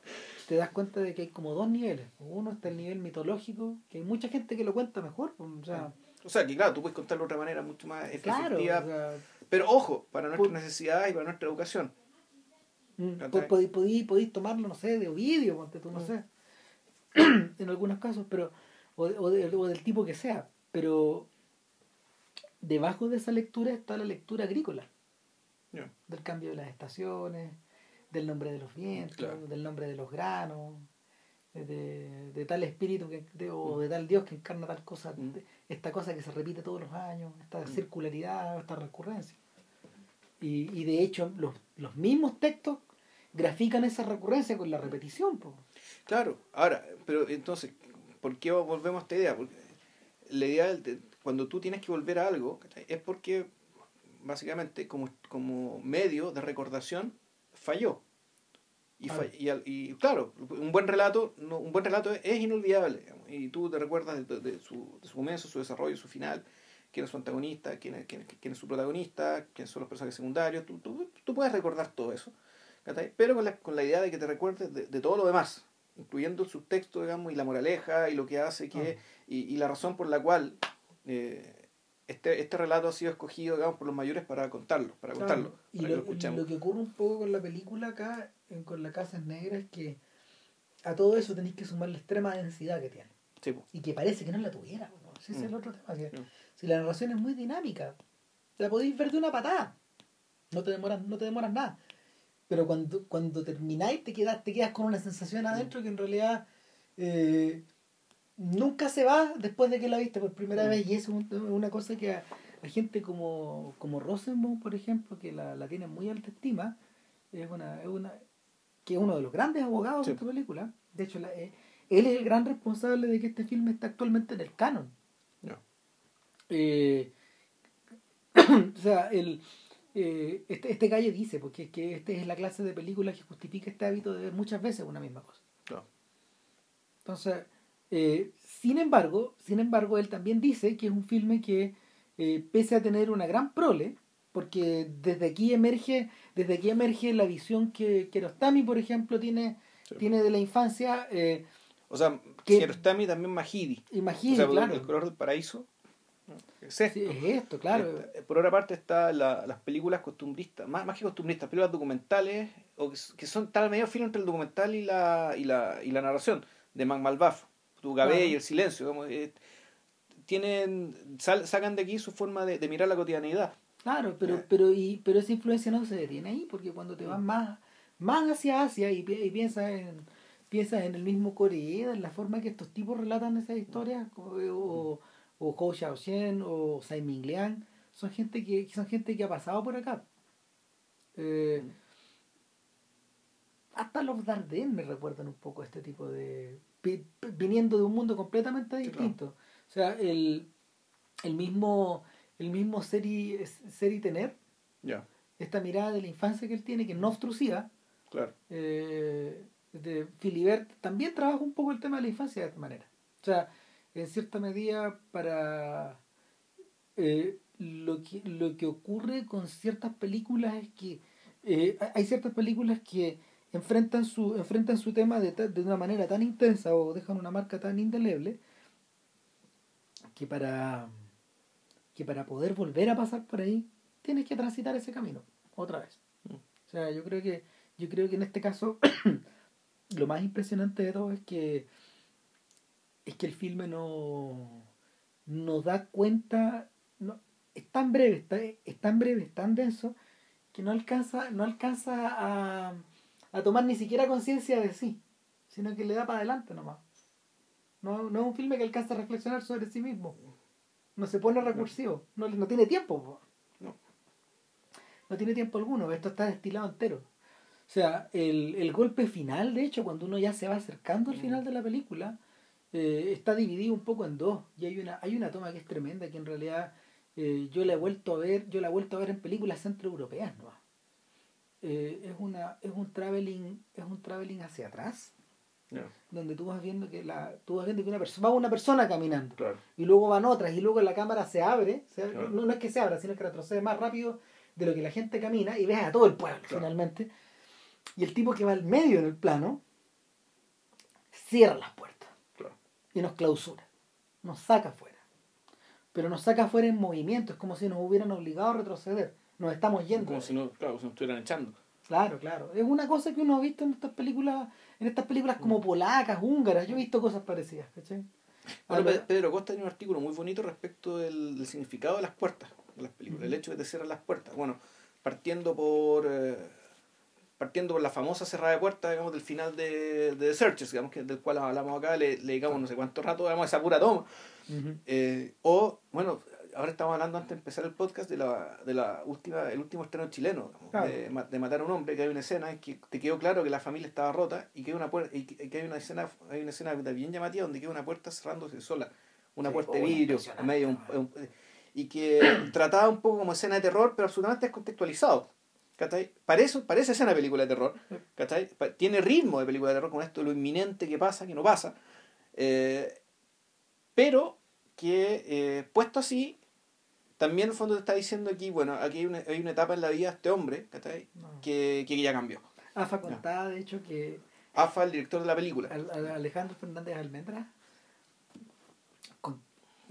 te das cuenta de que hay como dos niveles. Uno está el nivel mitológico, que hay mucha gente que lo cuenta mejor. pues, O sea, O sea, que claro, tú puedes contarlo de otra manera mucho más claro. efectiva, o sea, pero ojo, para nuestras Por- necesidades y para nuestra educación. mm, ¿Cachai? po- podí- podí- podís tomarlo, no sé, de Ovidio, ponte tú, no Mm. sé. en algunos casos, pero o, o de- o del tipo que sea. Pero debajo de esa lectura está la lectura agrícola. Del cambio de las estaciones, del nombre de los vientos, Claro. del nombre de los granos, de, de- tal espíritu que, de- o Mm. de tal Dios que encarna tal cosa, Mm. esta cosa que se repite todos los años, esta Mm. circularidad, esta recurrencia. Y, y de hecho los, los mismos textos grafican esa recurrencia con la repetición. po. Claro, ahora, pero entonces, ¿por qué volvemos a esta idea? Porque la idea, cuando tú tienes que volver a algo, es porque básicamente como, como medio de recordación falló. Y, y, claro, un buen relato, un buen relato es, inolvidable. y tú te recuerdas de, su, de su comienzo, su desarrollo, su final, quién es su antagonista, quién es, quién, quién es su protagonista, quiénes son los personajes secundarios. Tú, tú, tú puedes recordar todo eso. Pero con la, con la idea de que te recuerdes de, de todo lo demás, incluyendo el subtexto, digamos, y la moraleja, y lo que hace que, ah. y, y, la razón por la cual eh, este, este relato ha sido escogido, digamos, por los mayores para contarlo, para contarlo. y lo, que lo, que ocurre un poco con la película acá, con La Casa Negra, es que a todo eso tenéis que sumar la extrema densidad que tiene. Y que parece que no la tuviera. Ese es el mm. otro tema. Si la narración es muy dinámica, la podéis ver de una patada. No te demoras, no te demoras nada. Pero cuando, cuando termináis te quedas, te quedas con una sensación adentro que en realidad eh, nunca se va después de que la viste por primera mm. vez y es una cosa que a, gente como, como Rosenbaum, por ejemplo, que la, la tiene muy alta estima, es una, es una que es uno de los grandes abogados de esta película. De hecho, eh, él es el gran responsable de que este filme está actualmente en el canon. Eh, o sea, el, eh, este, este gallo dice, porque es que esta es la clase de película que justifica este hábito de ver muchas veces una misma cosa. Entonces, eh, sin embargo, sin embargo, él también dice que es un filme que, eh, pese a tener una gran prole, porque desde aquí emerge, desde aquí emerge la visión que Kiarostami, por ejemplo, tiene, tiene de la infancia. O sea, que, Kiarostami también Mahidi. Y Mahidi, claro. El color del paraíso. Es esto. es esto, claro. por otra parte está las películas costumbristas, más, más que costumbristas, películas documentales, o que, son tal medio filo entre el documental y la, y la, y la narración, de Mac Malbaf tu gabé y el silencio. Como, eh, tienen, sacan de aquí su forma de, mirar la cotidianidad. Claro, pero, pero, y, pero esa influencia no se detiene ahí, porque cuando te vas mm. más, más hacia Asia y, y piensas en piensas en el mismo Corea, en la forma que estos tipos relatan esas historias, o, o Hou Xiaoxian o Tsai Ming Liang, son gente que, son gente que ha pasado por acá. Eh, mm. hasta los Dardenne me recuerdan un poco a este tipo de, viniendo de un mundo completamente distinto. O sea, el, el mismo el mismo ser y, tener, esta mirada de la infancia que él tiene, que no obstrusiva, claro. Eh, de Filibert también trabaja un poco el tema de la infancia de esta manera. O sea, en cierta medida para eh, lo, que, lo que ocurre con ciertas películas es que eh, hay ciertas películas que enfrentan su, enfrentan su tema de, de una manera tan intensa o dejan una marca tan indeleble que para, que para poder volver a pasar por ahí tienes que transitar ese camino otra vez. Mm. O sea, yo creo que, yo creo que en este caso lo más impresionante de todo es que es que el filme no nos da cuenta no, es tan breve está, es tan breve es tan denso que no alcanza no alcanza a a tomar ni siquiera conciencia de sí, sino que le da para adelante nomás. No, no es un filme que alcanza a reflexionar sobre sí mismo. No se pone recursivo. No, no tiene tiempo. No. no tiene tiempo alguno. Esto está destilado entero. O sea, el, el golpe final, de hecho, cuando uno ya se va acercando al final de la película, eh, está dividido un poco en dos. Y hay una, hay una toma que es tremenda, que en realidad eh, yo la he vuelto a ver, yo la he vuelto a ver en películas centroeuropeas, ¿no? Eh, es una es un traveling es un traveling hacia atrás donde tú vas viendo que la tú vas viendo que una persona va una persona caminando y luego van otras y luego la cámara se abre no, no, es que se abra sino que retrocede más rápido de lo que la gente camina y ves a todo el pueblo finalmente. Y el tipo que va al medio en el plano cierra las puertas y nos clausura nos saca fuera pero nos saca fuera en movimiento es como si nos hubieran obligado a retroceder nos estamos yendo. Como si no, claro, si nos estuvieran echando. Claro, claro. Es una cosa que uno ha visto en estas películas, en estas películas como mm. polacas, húngaras. Yo he visto cosas parecidas, ¿cachai? Pedro Costa tiene un artículo muy bonito respecto del, significado de las puertas de las películas, el hecho de que te cierran las puertas. Bueno, partiendo por eh, partiendo por la famosa cerrada de puertas, digamos, del final de, de The Searchers, digamos, que del cual hablamos acá, le, le digamos no sé cuánto rato, digamos, esa pura toma. Eh, o, bueno, ahora estamos hablando antes de empezar el podcast de la, de la última, el último estreno chileno, de, de, matar a un hombre, que hay una escena en que te quedó claro que la familia estaba rota y que hay una puerta, y que, hay una escena, hay una escena bien llamativa donde queda una puerta cerrándose sola, una puerta de vidrio, en medio y que trataba un poco como escena de terror, pero absolutamente descontextualizado. Parece, parece escena de película de terror. Tiene ritmo de película de terror con esto, lo inminente que pasa, que no pasa. Eh, pero que eh, puesto así, también en el fondo te está diciendo aquí, bueno, aquí hay una, hay una etapa en la vida de este hombre que, que ya cambió. AFA contaba, de hecho, que... AFA, el director de la película. Alejandro Fernández Almendra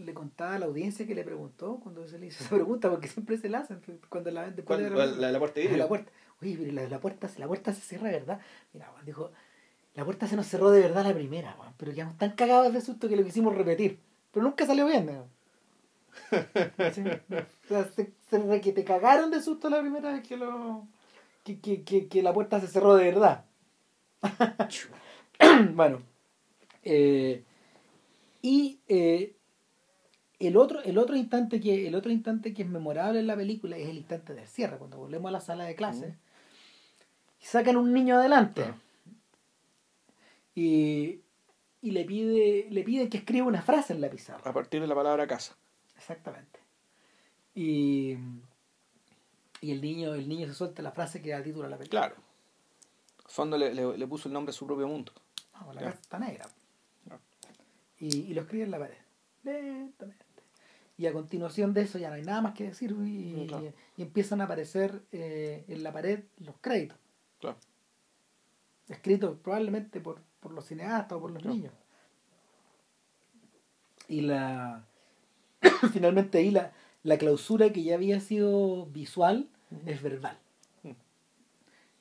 le contaba a la audiencia que le preguntó cuando se le hizo esa pregunta, porque siempre se la hacen cuando la, después de la, la, la, puerta de la puerta. Oye, pero la, la, puerta, la puerta se cierra, ¿verdad? Mira, dijo, la puerta se nos cerró de verdad la primera, man, pero quedamos tan cagados de susto que lo quisimos repetir. Pero nunca salió bien, ¿no? o sea, se, se, que te cagaron de susto la primera vez que lo que, que, que, que la puerta se cerró de verdad. bueno. Eh, y eh, el otro, el otro instante que, el otro instante que es memorable en la película es el instante del cierre, cuando volvemos a la sala de clase. Y sacan un niño adelante. Y, y le pide, le piden que escriba una frase en la pizarra. A partir de la palabra casa. Exactamente. Y, y el niño, el niño se suelta la frase que da título a la película. Claro. fondo le, le, puso el nombre a su propio mundo. Vamos, la casa está negra. Y, y lo escribe en la pared. Lentamente y a continuación de eso ya no hay nada más que decir y, empiezan a aparecer eh, en la pared los créditos. Claro. Escritos probablemente por, por los cineastas o por los niños. Y la finalmente ahí la, la clausura que ya había sido visual es verbal.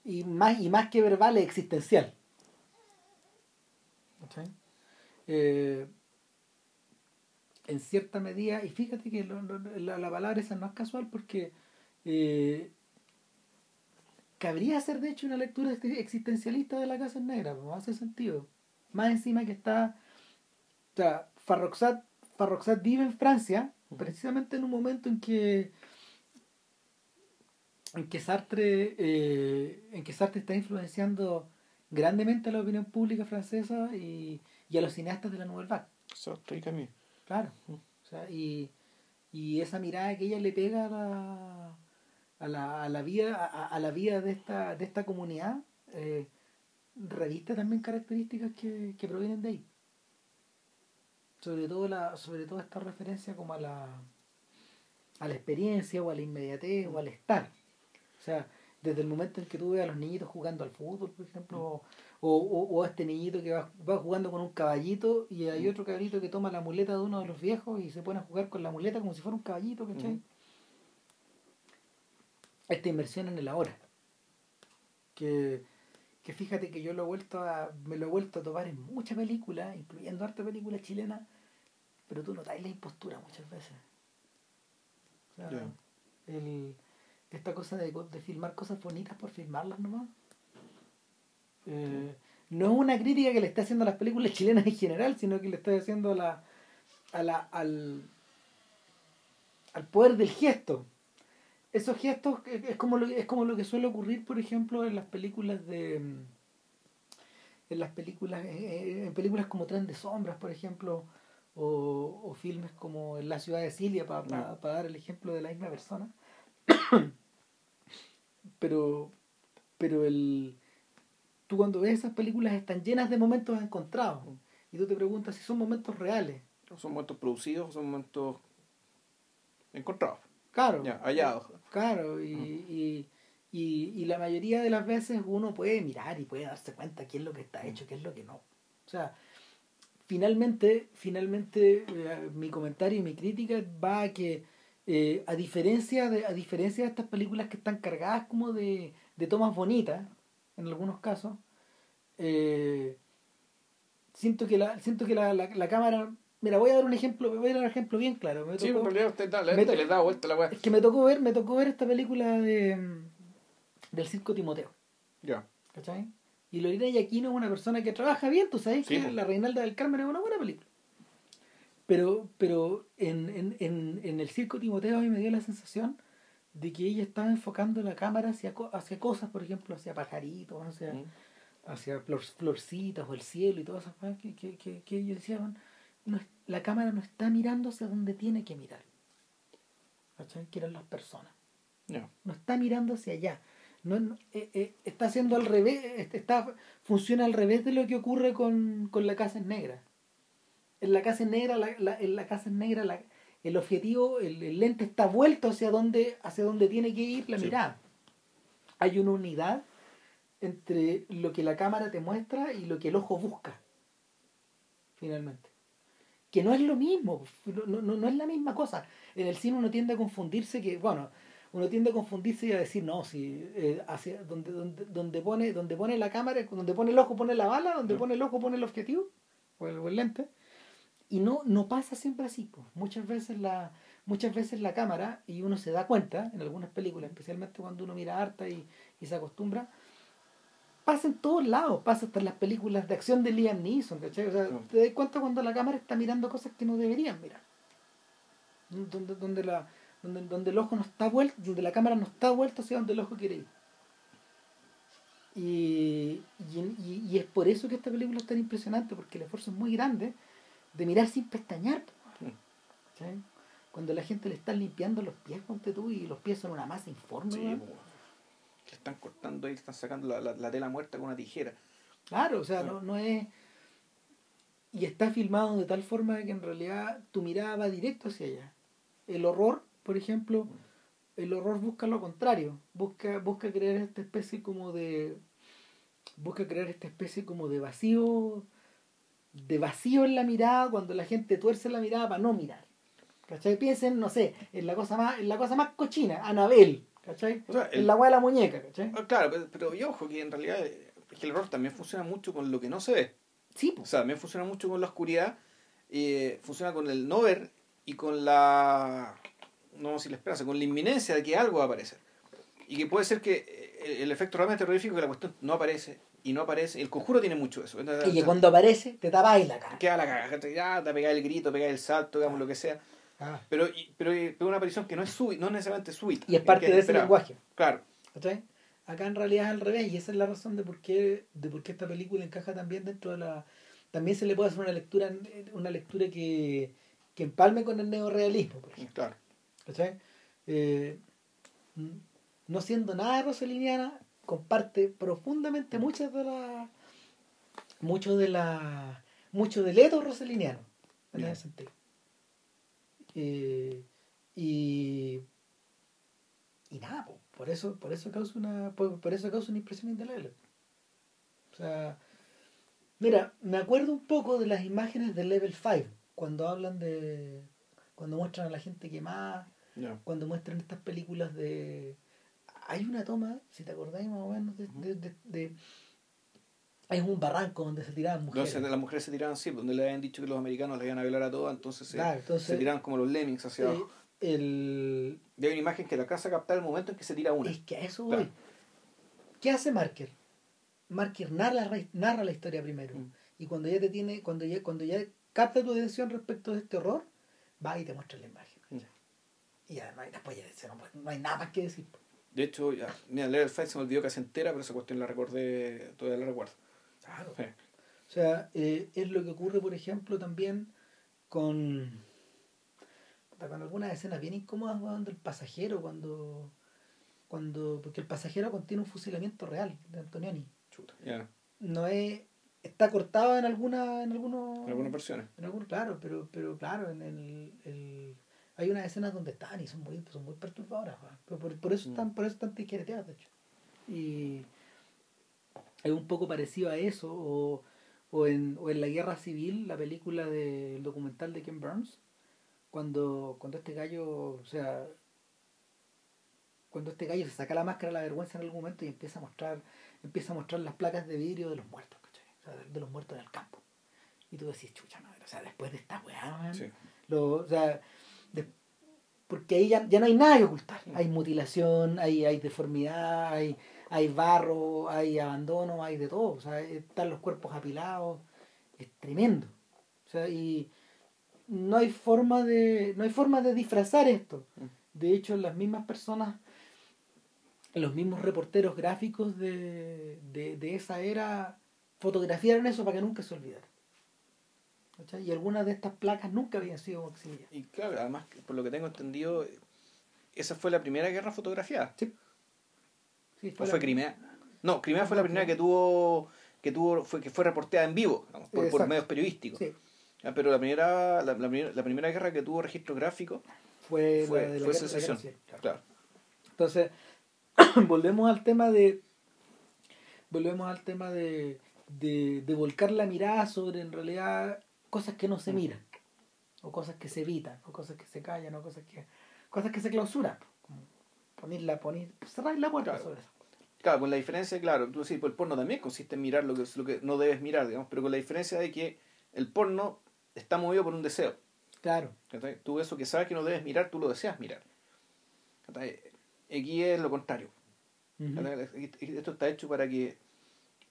Y más, y más que verbal es existencial. Eh, en cierta medida, y fíjate que la, palabra esa no es casual porque eh, cabría ser de hecho una lectura existencialista de la Casa Negra, no hace sentido. Más encima que está, o sea, Farroxat, Farroxat vive en Francia, precisamente en un momento en que en que Sartre eh, en que Sartre está influenciando grandemente a la opinión pública francesa y, y a los cineastas de la Nouvelle Vague. Sartre y Claro. O sea, y, y esa mirada que ella le pega a la, a la, a la vida, a, la vida de esta, de esta comunidad, eh, reviste también características que, que provienen de ahí. Sobre todo la, sobre todo esta referencia como a la a la experiencia o a la inmediatez o al estar. O sea, desde el momento en que tú ves a los niñitos jugando al fútbol, por ejemplo, o, o, este niñito que va, va, jugando con un caballito y hay mm. otro caballito que toma la muleta de uno de los viejos y se pone a jugar con la muleta como si fuera un caballito, ¿cachai? Mm. Esta inversión en el ahora. Que, que fíjate que yo lo he vuelto a, me lo he vuelto a tomar en muchas películas, incluyendo arte películas chilenas, pero tú notáis la impostura muchas veces. O sea, el, esta cosa de, de filmar cosas bonitas por filmarlas nomás eh, no es una crítica que le está haciendo a las películas chilenas en general, sino que le está haciendo a la, a la, al, al poder del gesto. Esos gestos es como, lo, es como lo que suele ocurrir, por ejemplo, en las películas de en las películas eh, eh, en películas como Tren de Sombras, por ejemplo, o, o filmes como En la ciudad de Cilia, para mm. dar el ejemplo de la misma persona. pero pero el tú cuando ves esas películas están llenas de momentos encontrados. Y tú te preguntas si son momentos reales. Son momentos producidos o son momentos encontrados. Claro. hallados. Claro, y, y, la mayoría de las veces uno puede mirar y puede darse cuenta qué es lo que está hecho, qué es lo que no. O sea, finalmente, finalmente eh, mi comentario y mi crítica va a que eh, a diferencia de a diferencia de estas películas que están cargadas como de, de tomas bonitas en algunos casos. Eh, siento que la, siento que la, la, cámara Mira, voy a dar un ejemplo, voy a dar un ejemplo bien claro. Me tocó, sí, en usted da, le, da vuelta la weá. Es que me tocó ver, me tocó ver esta película de del circo Timoteo. Ya. ¿Cachai? Y Lorena Yaquino es una persona que trabaja bien, tú sabes que La Reinalda del Carmen es una buena película. Pero, pero en, en, en, en el circo Timoteo a mí me dio la sensación de que ella estaba enfocando la cámara hacia, co- hacia cosas, por ejemplo, hacia pajaritos, hacia, Mm. hacia flor- florcitas o el cielo y todas esas cosas que, que, que, que ellos decían, no la cámara no está mirando hacia donde tiene que mirar. ¿Cachai? Que eran las personas. Ya. No está mirando hacia allá. No, no- eh, eh, está haciendo al revés, eh, está, funciona al revés de lo que ocurre con, con la casa en negra. En la casa en negra, la, la- en la casa en negra, la- el objetivo, el, el lente está vuelto hacia donde, hacia donde tiene que ir la Sí. mirada. Hay una unidad entre lo que la cámara te muestra y lo que el ojo busca. Finalmente. Que no es lo mismo, no, no, no es la misma cosa. En el cine uno tiende a confundirse que, bueno, uno tiende a confundirse y a decir, no, si eh, hacia donde, donde, donde pone, donde pone la cámara, donde pone el ojo pone la bala, donde Mm. pone el ojo pone el objetivo, o el, o el lente. Y no, no pasa siempre así. pues. Muchas veces la, muchas veces la cámara, y uno se da cuenta, en algunas películas, especialmente cuando uno mira harta y, y se acostumbra, pasa en todos lados, pasa hasta en las películas de acción de Liam Neeson, ¿cachai? O sea, No. te das cuenta cuando la cámara está mirando cosas que no deberían mirar. Donde, donde, la, donde, donde el ojo no está vuelto, donde la cámara no está vuelta hacia donde el ojo quiere ir. Y, y, y- y es por eso que esta película es tan impresionante, porque el esfuerzo es muy grande de mirar sin pestañear. Mm. Cuando la gente le está limpiando los pies, ponte tú, y los pies son una masa informe. Sí. Le están cortando ahí, le están sacando la, la, la tela muerta con una tijera. Claro, o sea, no, no es... Y está filmado de tal forma que en realidad tu mirada va directo hacia allá. El horror, por ejemplo, el horror busca lo contrario. Busca, busca crear esta especie como de... Busca crear esta especie como de vacío... De vacío en la mirada cuando la gente tuerce la mirada para no mirar. ¿Cachai? Piensen, no sé, en la cosa más, en la cosa más cochina, Anabel. ¿Cachai? O sea, el- En la hueá de la muñeca, ¿cachai? Ah, Claro, pero, pero y ojo que en realidad es que el error también funciona mucho con lo que no se ve. Sí, O pues. sea, también funciona mucho con la oscuridad, eh, funciona con el no ver y con la, no decir la esperanza, con la inminencia de que algo va a aparecer. Y que puede ser que eh, el efecto realmente terrorífico que la cuestión no aparece y no aparece. El conjuro tiene mucho eso. Y que cuando aparece, te tapáis la cara. Queda la cagada, ya te pegáis el grito, pegáis el salto, digamos lo que sea. Ah. Pero, y- pero, eh, pero una aparición que no es súbita, no es necesariamente súbita. Y es parte de ese lenguaje. Claro. ¿cachai? Acá en realidad es al revés, y esa es la razón de por qué, de por qué esta película encaja también dentro de la. También se le puede hacer una lectura, una lectura que, que empalme con el neorealismo, por ejemplo. Claro. ¿cachai? Eh, mm, no siendo nada roseliniana, comparte profundamente muchas de las. mucho de la. mucho del eto roseliniano, en ese sentido. Eh, y y nada po, por eso por eso causa una por, por eso causa una impresión indeleble o sea mira me acuerdo un poco de las imágenes de level 5 cuando hablan de cuando muestran a la gente quemada cuando muestran estas películas de hay una toma si te acordáis más o menos de, de, de- de- hay un barranco donde se tiraban mujeres las mujeres se tiraban así, donde le habían dicho que los americanos le iban a violar a todas, entonces se, Claro, entonces, se tiraban como los lemmings hacia eh, abajo. el, Y hay una imagen que la alcanza a captar el momento en que se tira una. Es que a eso voy. Claro. ¿Qué hace Marker? Marker narra, la- narra la historia primero. Mm. Y cuando ya te tiene, cuando ya, cuando ya capta tu atención respecto de este horror, va y te muestra la imagen. Mm. Y hay, después ya no, pues, no hay nada más que decir. De hecho, ya, mira, Level 5 se me olvidó casi entera, pero esa cuestión la recordé, todavía la recuerdo. Claro. Sí. O sea, eh, es lo que ocurre, por ejemplo, también con, con algunas escenas bien incómodas weón, del pasajero, cuando, cuando, porque el pasajero contiene un fusilamiento real de Antonioni. Chuta, ya, no es está cortado en alguna en algunos en algunas versiones. en algunos claro pero pero claro en el, el- hay unas escenas donde están y son muy son muy perturbadoras pero por, por eso Mm. están por eso están tijereteadas de hecho y es un poco parecido a eso o, o en o en la guerra civil la película del documental de Ken Burns cuando cuando este gallo o sea cuando este gallo se saca la máscara de la vergüenza en algún momento y empieza a mostrar empieza a mostrar las placas de vidrio de los muertos ¿cachai? O sea, de, de los muertos en el campo y tú decís chucha madre o sea después de esta weá man, Sí. lo, o sea, de- porque ahí ya, ya no hay nada que ocultar. Hay mutilación, hay, hay deformidad, hay, hay barro, hay abandono, hay de todo. O sea, están los cuerpos apilados. Es tremendo. O sea, y no hay forma de no hay forma de disfrazar esto Mm. de hecho las mismas personas los mismos reporteros gráficos de, de, de esa era fotografiaron eso para que nunca se olvidara ¿Cachai? y algunas de estas placas nunca habían sido exhibidas Y claro, además, por lo que tengo entendido, esa fue la primera guerra fotografiada. sí, ¿O la- fue Crimea? No, Crimea fue la primera que tuvo, que tuvo, fue, que fue reporteada en vivo, digamos, por, medios periodísticos. sí, Ah, Pero la primera, la, la la primera guerra que tuvo registro gráfico fue, fue, la de la fue guerra- la secesión. guerra civil, claro. Claro. Entonces, volvemos al tema de. Volvemos al tema de, de, de volcar la mirada sobre en realidad cosas que no se Mm. miran, o cosas que se evitan, o cosas que se callan, o cosas que cosas que se clausuran. Como ponerla, poner, cerrar la puerta Claro. sobre eso. Claro, con la diferencia, claro, tú decís, pues el porno también consiste en mirar lo que, lo que no debes mirar, digamos, pero con la diferencia de que el porno está movido por un deseo. Claro. Tú eso que sabes que no debes mirar, tú lo deseas mirar. ¿cachai? Aquí es lo contrario. Esto está hecho para que,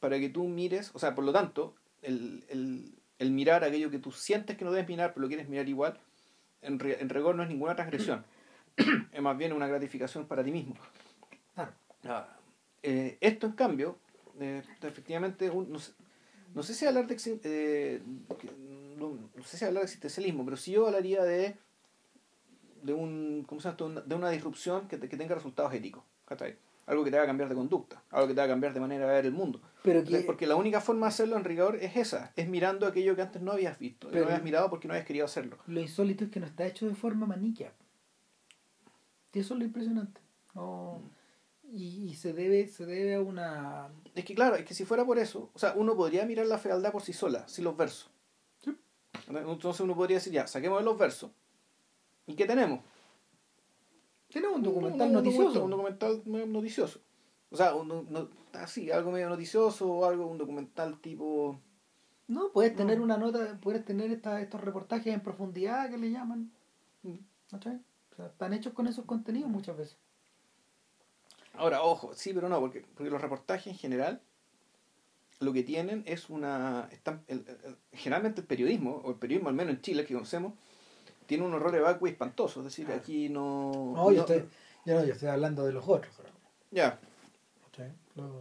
para que tú mires, o sea, por lo tanto, el, el, el mirar aquello que tú sientes que no debes mirar, pero lo quieres mirar igual, en, re- en rigor no es ninguna transgresión. es más bien una gratificación para ti mismo. Claro. Ah, eh, esto, en cambio, eh, efectivamente, un- no, sé, no sé si hablar de, eh, no, no sé si hablar de existencialismo, pero sí yo hablaría de de un ¿cómo se llama de una disrupción que, que tenga resultados éticos, ¿cachai? Algo que te haga cambiar de conducta, algo que te haga cambiar de manera de ver el mundo. Pero Porque la única forma de hacerlo en rigor es esa, es mirando aquello que antes no habías visto, que Pero- no habías mirado porque no habías querido hacerlo. lo insólito es que no está hecho de forma maniquea. Y eso es lo impresionante. No, y, y se debe, se debe a una Es que claro, es que si fuera por eso, o sea, uno podría mirar la fealdad por sí sola, sin los versos. Sí. Entonces uno podría decir, ya, saquemos de los versos. ¿Y qué tenemos? Tenemos un documental Un- un noticioso. Un documental noticioso. O sea, un, no, así, algo medio noticioso o algo, un documental tipo... No, puedes tener No. una nota, puedes tener esta, estos reportajes en profundidad que le llaman. Mm. ¿cachai? O sea, están hechos con esos contenidos muchas veces. Ahora, ojo, sí, pero no, porque, porque los reportajes en general lo que tienen es una... Están, el- el- generalmente el periodismo, o el periodismo al menos en Chile que conocemos, tiene un horror evacuo y espantoso. Es decir, aquí no... No, yo no- estoy, yo no, yo estoy hablando de los otros. Ya, ¿cachai? Los,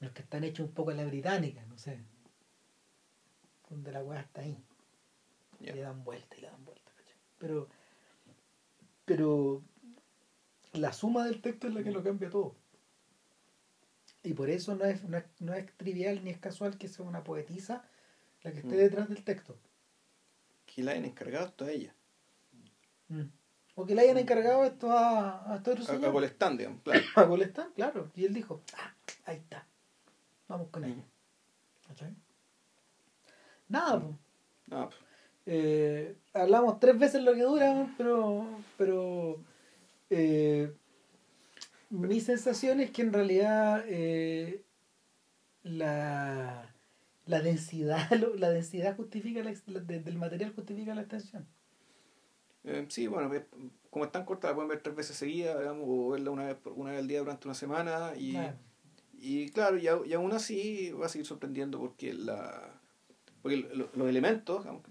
los que están hechos un poco a la británica, no sé. Donde la weá está ahí. Ya. Le dan vuelta y le dan vuelta, ¿cachai? Pero, pero la suma del texto es la que lo cambia todo. Y por eso no es, no es, no es trivial ni es casual que sea una poetisa la que esté Mm. detrás del texto. Que la hayan encargado esto a ella. O que le hayan encargado esto a, a este otro A. Golestán, digamos, claro. A Golestán, claro. Y él dijo, ah, ahí está. Vamos con ella. ¿Cachai? Nada, pues. No, pues, Eh, hablamos tres veces lo que dura, pero, pero eh, mi sensación es que en realidad eh, la, la densidad lo- la densidad justifica la la- de- del material justifica la extensión. eh, sí, bueno, como es tan corta, la pueden ver tres veces seguida, digamos, o verla una vez, por- una vez al día durante una semana. Y Claro. Y claro, y, aún así va a seguir sorprendiendo porque la porque lo- los elementos, digamos,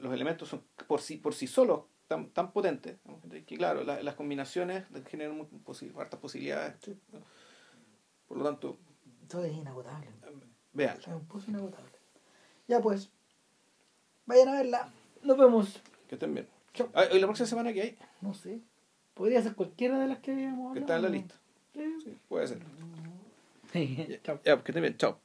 los elementos son por sí, por sí solos tan, tan potentes, digamos, que claro, la- las combinaciones generan posi- hartas posibilidades. Por lo tanto, Todo es inagotable. Veanla. Es un pozo inagotable. Ya pues, vayan a verla. Nos vemos. Que estén bien. Chao. Ah, ¿y la próxima semana que hay? No sé. Podría ser cualquiera de las que habíamos Que hablado. está en la ¿no? lista. Sí. Sí, puede ser. Chao. Ya, que estén bien. Chao.